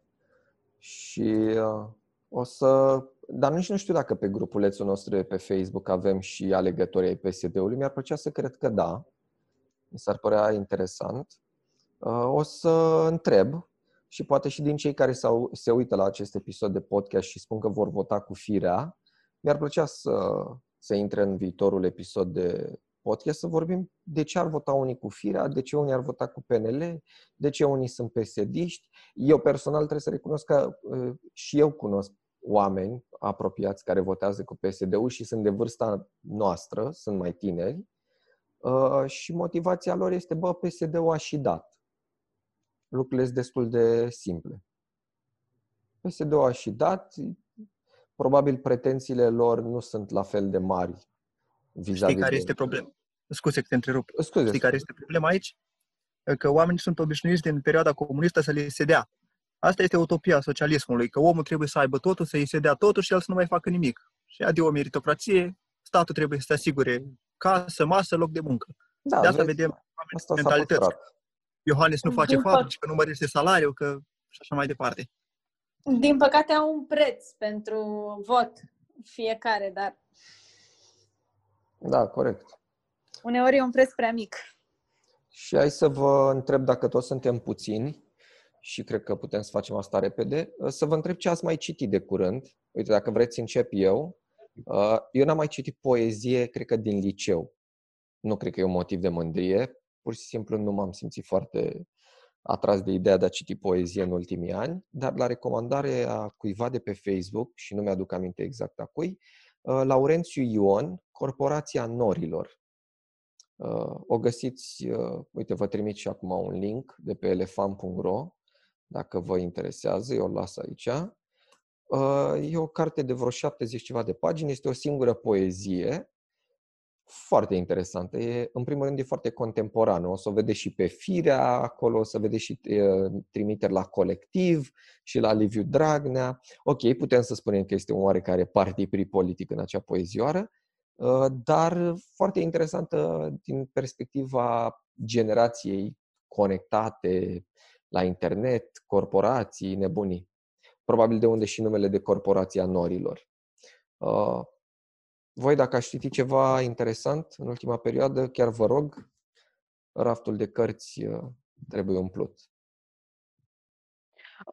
și uh, o să... Dar nici nu știu dacă pe grupulețul nostru pe Facebook avem și alegătorii ai PSD-ului. Mi-ar plăcea să cred că da. Mi s-ar părea interesant. Uh, o să întreb și poate și din cei care sau, se uită la acest episod de podcast și spun că vor vota cu firea, mi-ar plăcea să, să intre în viitorul episod de podcast să vorbim de ce ar vota unii cu firea, de ce unii ar vota cu PNL, de ce unii sunt pesediști. Eu personal trebuie să recunosc că uh, și eu cunosc oameni apropiați care votează cu PSD-ul și sunt de vârsta noastră, sunt mai tineri uh, și motivația lor este, bă, PSD-ul a și dat. Lucrurile sunt destul de simple. PSD-ul a și dat, probabil pretențiile lor nu sunt la fel de mari vis-a-vis Știi care de... este problema? Scuze că te întrerup. Scuze. Știi care este problema aici? Că oamenii sunt obișnuiți din perioada comunistă să le se dea. Asta este utopia socialismului, că omul trebuie să aibă totul, să îi se dea totul și el să nu mai facă nimic. Și adio o meritocrație, statul trebuie să se asigure casă, masă, loc de muncă. Da, de asta vezi, vedem asta mentalități. Iohannes nu face fabrici, că nu mărește salariul, că și așa mai departe. Din păcate au un preț pentru vot fiecare, dar... Da, corect. Uneori e un preț prea mic. Și hai să vă întreb dacă toți suntem puțini și cred că putem să facem asta repede, să vă întreb ce ați mai citit de curând. Uite, dacă vreți încep eu. Uh, eu n-am mai citit poezie, cred că din liceu. Nu cred că e un motiv de mândrie, pur și simplu nu m-am simțit foarte atras de ideea de a citi poezie în ultimii ani, dar la recomandare a cuiva de pe Facebook, și nu mi-aduc aminte exact a cui, uh, Laurențiu Ion, Corporația Norilor. Uh, o găsiți, uh, uite, vă trimit și acum un link de pe elefant.ro, dacă vă interesează, eu o las aici. E o carte de vreo 70 ceva de pagini, este o singură poezie, foarte interesantă. E, în primul rând, e foarte contemporană. O să o vedeți și pe Firea acolo, o să vedeți și e, trimiteri la colectiv și la Liviu Dragnea. Ok, putem să spunem că este un oarecare partipri politic în acea poezioară, dar foarte interesantă din perspectiva generației conectate la internet, corporații, nebunii. Probabil de unde și numele de corporația norilor. Voi, dacă aș citi ceva interesant în ultima perioadă, chiar vă rog, raftul de cărți uh, trebuie umplut.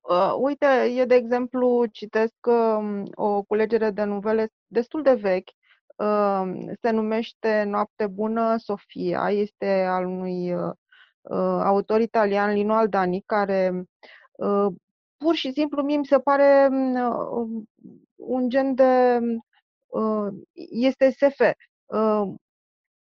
Uh, uite, eu de exemplu citesc uh, o culegere de novele destul de vechi, uh, se numește Noapte bună, Sofia, este al unui uh, autor italian, Lino Aldani, care uh, pur și simplu mie mi se pare uh, un gen de uh, este SF, uh,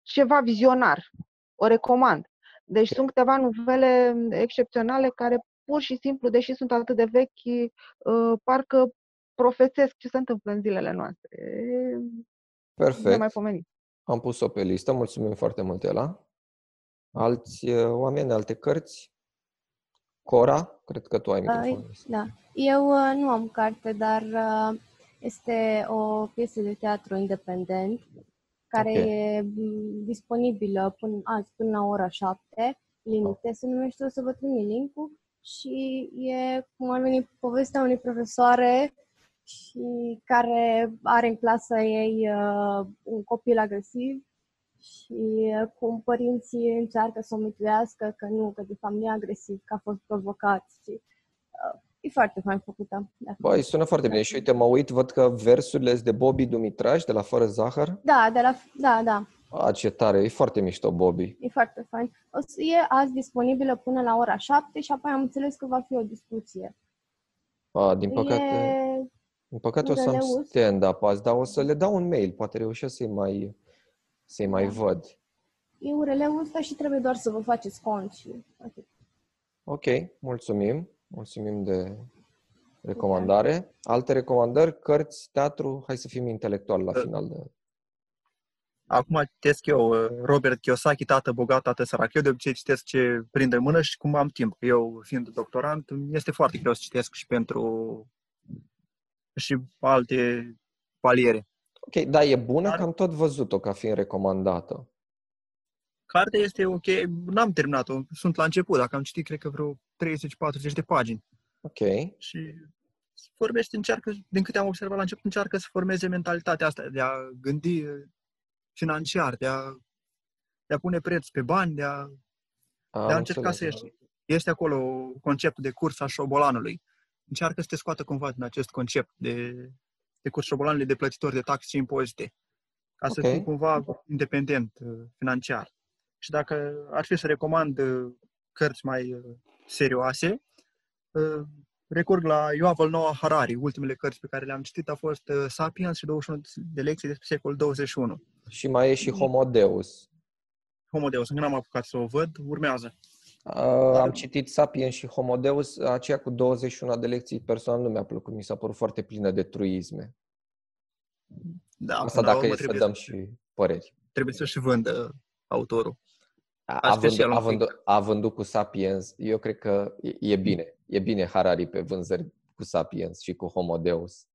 ceva vizionar, o recomand. Deci sunt câteva novele excepționale care pur și simplu, deși sunt atât de vechi, uh, parcă profețesc ce se întâmplă în zilele noastre. Perfect. mai pomenit. Am pus-o pe listă. Mulțumim foarte mult, Ela. Alți uh, oameni, alte cărți? Cora, cred că tu ai microfonul. Da. Eu uh, nu am carte, dar uh, este o piesă de teatru independent care okay. e mm, disponibilă până azi, până la ora 7, limite, se numește O să vă trimit link și e cum ar veni povestea unei profesoare și care are în clasă ei uh, un copil agresiv și uh, cum părinții încearcă să o mituiască că nu, că de fapt nu e agresiv, că a fost provocat și uh, e foarte fain făcută. Băi, sună foarte bine și uite, mă uit, văd că versurile sunt de Bobby Dumitraș, de la Fără Zahăr. Da, de la, da, da. A, ce tare, e foarte mișto, Bobby. E foarte fain. O să e azi disponibilă până la ora 7 și apoi am înțeles că va fi o discuție. A, din păcate, e... din păcate o să am stand-up azi, dar o să le dau un mail, poate reușesc să-i mai, să-i mai da. văd. E ureleul ăsta și trebuie doar să vă faceți cont și atât. Ok, mulțumim. Mulțumim de recomandare. Alte recomandări? Cărți, teatru? Hai să fim intelectual la final de... Acum citesc eu Robert Kiyosaki, Tată bogat, tată sărac. Eu de obicei citesc ce prind în mână și cum am timp. Eu, fiind doctorant, este foarte greu să citesc și pentru și alte paliere. Ok, dar e bună Dar... că am tot văzut-o ca fiind recomandată. Cartea este ok, n-am terminat-o, sunt la început, dacă am citit, cred că vreo 30-40 de pagini. Ok. Și vorbește, încearcă, din câte am observat la început, încearcă să formeze mentalitatea asta de a gândi financiar, de a, de a pune preț pe bani, de a, a de a încerca să ieși. Este acolo conceptul de curs a șobolanului. Încearcă să te scoată cumva din acest concept de, de curs șobolanului de plătitori de taxe și impozite, ca okay. să fii cumva independent uh, financiar. Și dacă ar fi să recomand uh, cărți mai uh, serioase, uh, recurg la Yuval Noah Harari. Ultimele cărți pe care le-am citit a fost Sapiens și 21 de lecții despre secolul 21. Și mai e și Homo Deus. Homo Deus, încă n-am apucat să o văd, urmează. Uh, am citit Sapiens și Homo Deus, aceea cu 21 de lecții personal nu mi-a plăcut, mi s-a părut foarte plină de truisme. Da, Asta dacă e să dăm și păreri. Trebuie să și vândă autorul. A, vândut, a, vândut, a vândut cu Sapiens, eu cred că e, e bine. E bine Harari pe vânzări cu Sapiens și cu Homo Deus.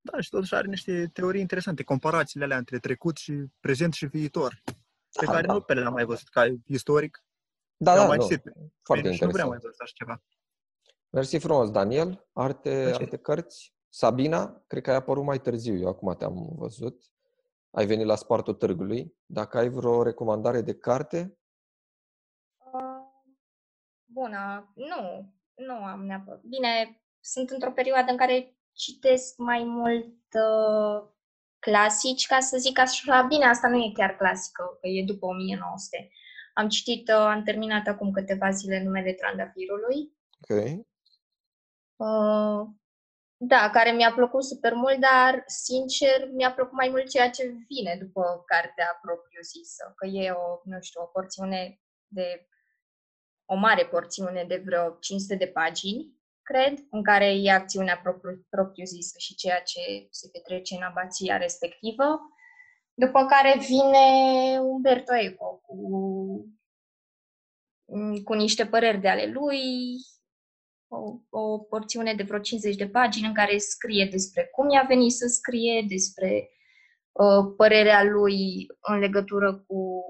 Da, și totuși are niște teorii interesante, comparațiile alea între trecut și prezent și viitor, pe da, care da. nu pe le-am mai văzut ca istoric. Da, da, mai nu. Citit. Foarte Bine, interesant. Nu vreau mai văzut așa ceva. Mersi frumos, Daniel. Alte, alte cărți? Sabina, cred că ai apărut mai târziu, eu acum te-am văzut. Ai venit la spartul târgului. Dacă ai vreo recomandare de carte, bună. Nu, nu am neapărat. Bine, sunt într-o perioadă în care citesc mai mult uh, clasici, ca să zic așa. Bine, asta nu e chiar clasică, că e după 1900. Am citit, uh, am terminat acum câteva zile numele Trandafirului. Ok. Uh, da, care mi-a plăcut super mult, dar, sincer, mi-a plăcut mai mult ceea ce vine după cartea propriu-zisă, că e o, nu știu, o porțiune de o mare porțiune de vreo 500 de pagini, cred, în care e acțiunea propriu, propriu-zisă și ceea ce se petrece în abația respectivă. După care vine Umberto Eco cu, cu niște păreri de ale lui, o, o porțiune de vreo 50 de pagini în care scrie despre cum i-a venit să scrie, despre uh, părerea lui în legătură cu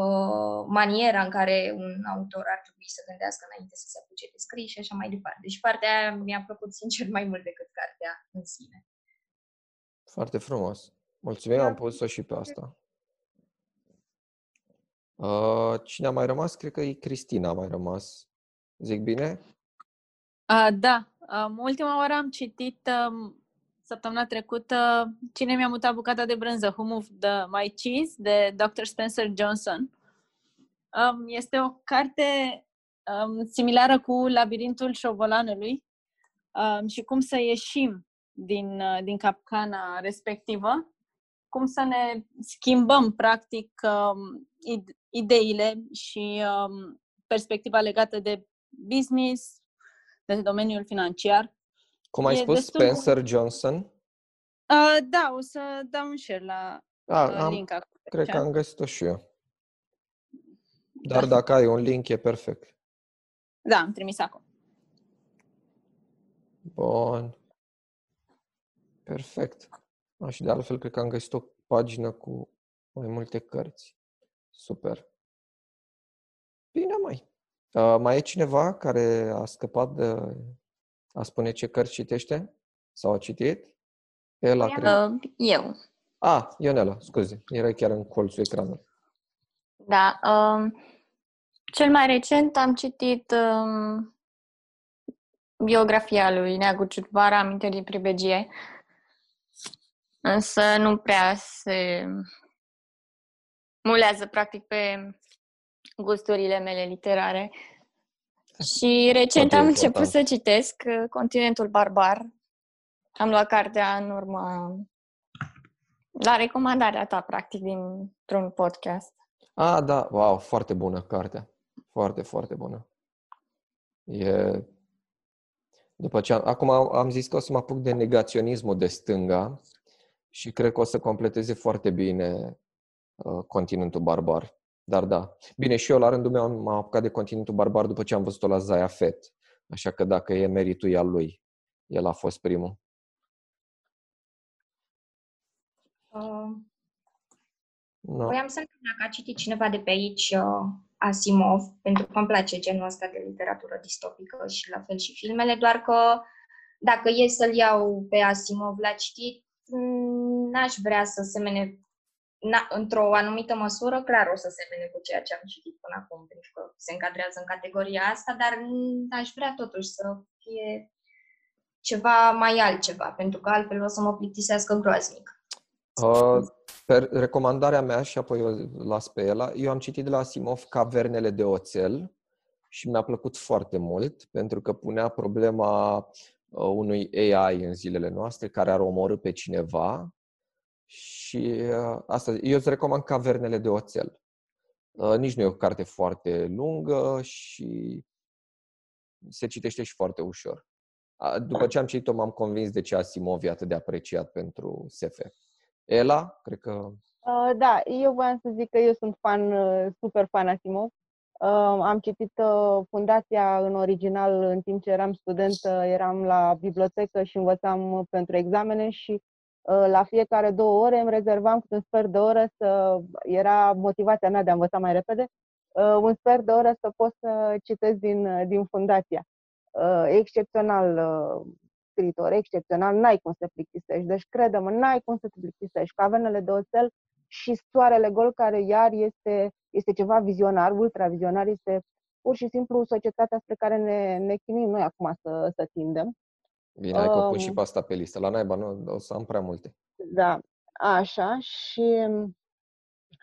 Uh, maniera în care un autor ar trebui să gândească înainte să se apuce de scris și așa mai departe. Deci partea aia mi-a plăcut sincer mai mult decât cartea în sine. Foarte frumos. Mulțumim, am pus-o și pe asta. Uh, cine a mai rămas? Cred că e Cristina a mai rămas. Zic bine? Uh, da. Um, ultima oară am citit um, săptămâna trecută Cine mi-a mutat bucata de brânză, Who Moved the My Cheese, de Dr. Spencer Johnson. Um, este o carte um, similară cu Labirintul șobolanului um, și cum să ieșim din, uh, din capcana respectivă, cum să ne schimbăm, practic, um, ideile și um, perspectiva legată de business, de domeniul financiar. Cum ai E spus, destul- Spencer Johnson? Uh, da, o să dau un share la A, uh, am, link acolo. pe cred că chat. am găsit-o și eu. Dar Da. dacă ai un link, e perfect. Da, am trimis acum. Bun. Perfect. Aș, și de altfel, cred că am găsit o pagină cu mai multe cărți. Super. Bine, mai. Uh, mai e cineva care a scăpat de a spune ce cărți citește? Sau a citit? Ela, cred. Uh, eu. Ah, Ionela, scuze. Era chiar în colțul ecranului. Da. Um, cel mai recent am citit um, biografia lui Neagu Ciurbara, Amintiri din pribegie, însă nu prea se mulează practic pe gusturile mele literare. Și recent Foarte am început important. să citesc uh, Continentul Barbar. Am luat cartea în urmă la recomandarea ta, practic, dintr-un podcast. Ah, da, wow, foarte bună cartea. Foarte, foarte bună. E... După ce am... Acum am am zis că o să mă apuc de negaționismul de stânga și cred că o să completeze foarte bine uh, continentul barbar. Dar da. Bine, și eu la rândul meu am- m-am apucat de continentul barbar după ce am văzut-o la Zaya Fet. Așa că dacă e meritul e al lui. El a fost primul. Uh, No. Voiam să întreb dacă a citit cineva de pe aici uh, Asimov, pentru că îmi place genul ăsta de literatură distopică și la fel și filmele, doar că dacă e să-l iau pe Asimov la citit, mm, n-aș vrea să semene, na, într-o anumită măsură, clar o să semene cu ceea ce am citit până acum, pentru că se încadrează în categoria asta, dar mm, aș vrea totuși să fie ceva mai altceva, pentru că altfel o să mă plictisească groaznic. Uh, pe recomandarea mea și apoi o las pe ela, eu am citit de la Asimov Cavernele de oțel și mi-a plăcut foarte mult pentru că punea problema uh, unui AI în zilele noastre care ar omorâ pe cineva și uh, asta, eu îți recomand Cavernele de oțel. Uh, Nici nu e o carte foarte lungă și se citește și foarte ușor. A, După ce am citit-o, m-am convins de ce Asimov e atât de apreciat pentru SF. Ela, cred că... Uh, da, eu voiam să zic că eu sunt fan, uh, super fan Asimov. Uh, am citit uh, Fundația în original în timp ce eram student, uh, eram la bibliotecă și învățam uh, pentru examene și uh, la fiecare două ore îmi rezervam câte un sfert de oră să... Era motivația mea de a învăța mai repede, uh, un sfert de oră să pot să citesc din, uh, din Fundația. Uh, excepțional uh, scriitor, excepțional, n-ai cum să te plictisești. Deci, crede-mă, n-ai cum să te plictisești. Cavernele de oțel și Soarele Gol, care iar este, este ceva vizionar, ultravizionar, este pur și simplu societatea spre care ne, ne chinuim noi acum să, să tindem. Bine, hai că o pun și Um, pe asta pe listă. La naiba, nu, o să am prea multe. Da, așa. Și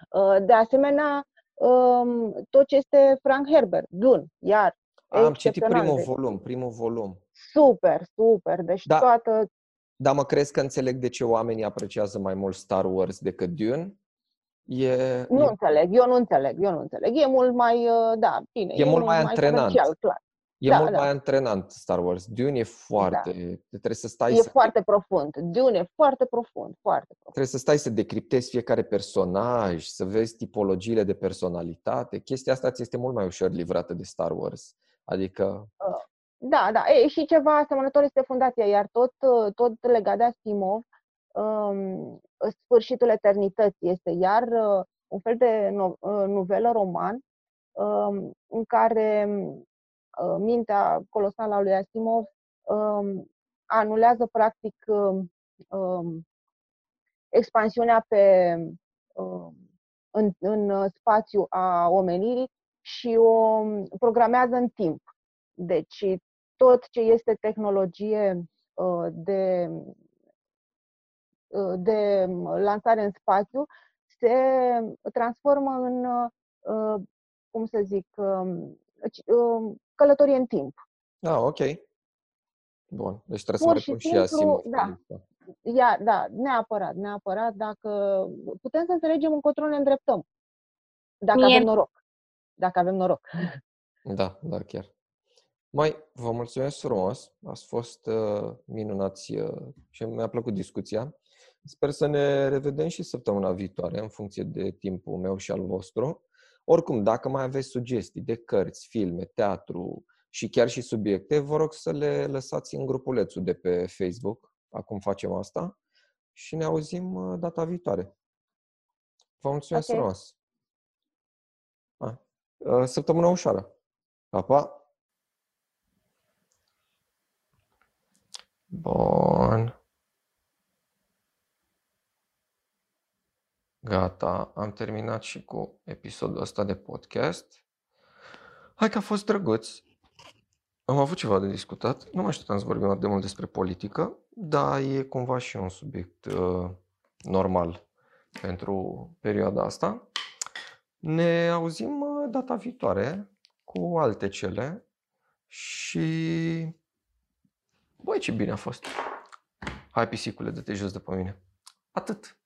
uh, de asemenea, um, tot ce este Frank Herbert, Dune, iar Am citit excepțional. primul Deci, volum, primul volum. super, super. Deci Da. toată, Dar mă crezi că înțeleg de ce oamenii apreciază mai mult Star Wars decât Dune? E, Nu e, înțeleg, eu nu înțeleg, eu nu înțeleg. E mult mai, uh, da, bine, E mult mai antrenant. comercial, clar. E da, mult da. mai antrenant Star Wars. Dune e foarte... Trebuie să stai E să, foarte profund. Dune e foarte profund, foarte profund. trebuie să stai să decriptezi fiecare personaj, să vezi tipologiile de personalitate. Chestia asta ți este mult mai ușor livrată de Star Wars. Adică, Da, da. E, și ceva asemănător este fundația, iar tot, uh, tot legat de Asimov, um, Sfârșitul Eternității este iar uh, un fel de no, uh, novelă roman um, în care uh, mintea colosală a lui Asimov um, anulează practic um, um, expansiunea pe um, în, în uh, spațiu a omenirii și o programează în timp. Deci tot ce este tehnologie uh, de, uh, de lansare în spațiu se transformă în, cum să zic, um, călătorie în timp. Ah, ok. Bun. Deci trebuie Pur să mai și, și simplu, da. Ia, da, neapărat, neapărat. Dacă putem să înțelegem încotro ne îndreptăm. Dacă Mie... avem noroc. Dacă avem noroc. Da, da, chiar. Mai, vă mulțumesc frumos. Ați fost uh, minunați uh, și mi-a plăcut discuția. Sper să ne revedem și săptămâna viitoare, în funcție de timpul meu și al vostru. Oricum, dacă mai aveți sugestii de cărți, filme, teatru și chiar și subiecte, vă rog să le lăsați în grupulețul de pe Facebook. Acum facem asta și ne auzim uh, data viitoare. Vă mulțumesc okay. frumos! Uh, săptămâna ușoară! Pa, pa! Bun. Gata, am terminat și cu episodul ăsta de podcast. Hai că a fost drăguț. Am avut ceva de discutat. Nu mai așteptam să vorbim atât de mult despre politică, dar e cumva și un subiect uh, normal pentru perioada asta. Ne auzim uh, data viitoare cu alte cele și... Băi, ce bine a fost! Hai, pisicule, dă-te jos de pe mine. Atât.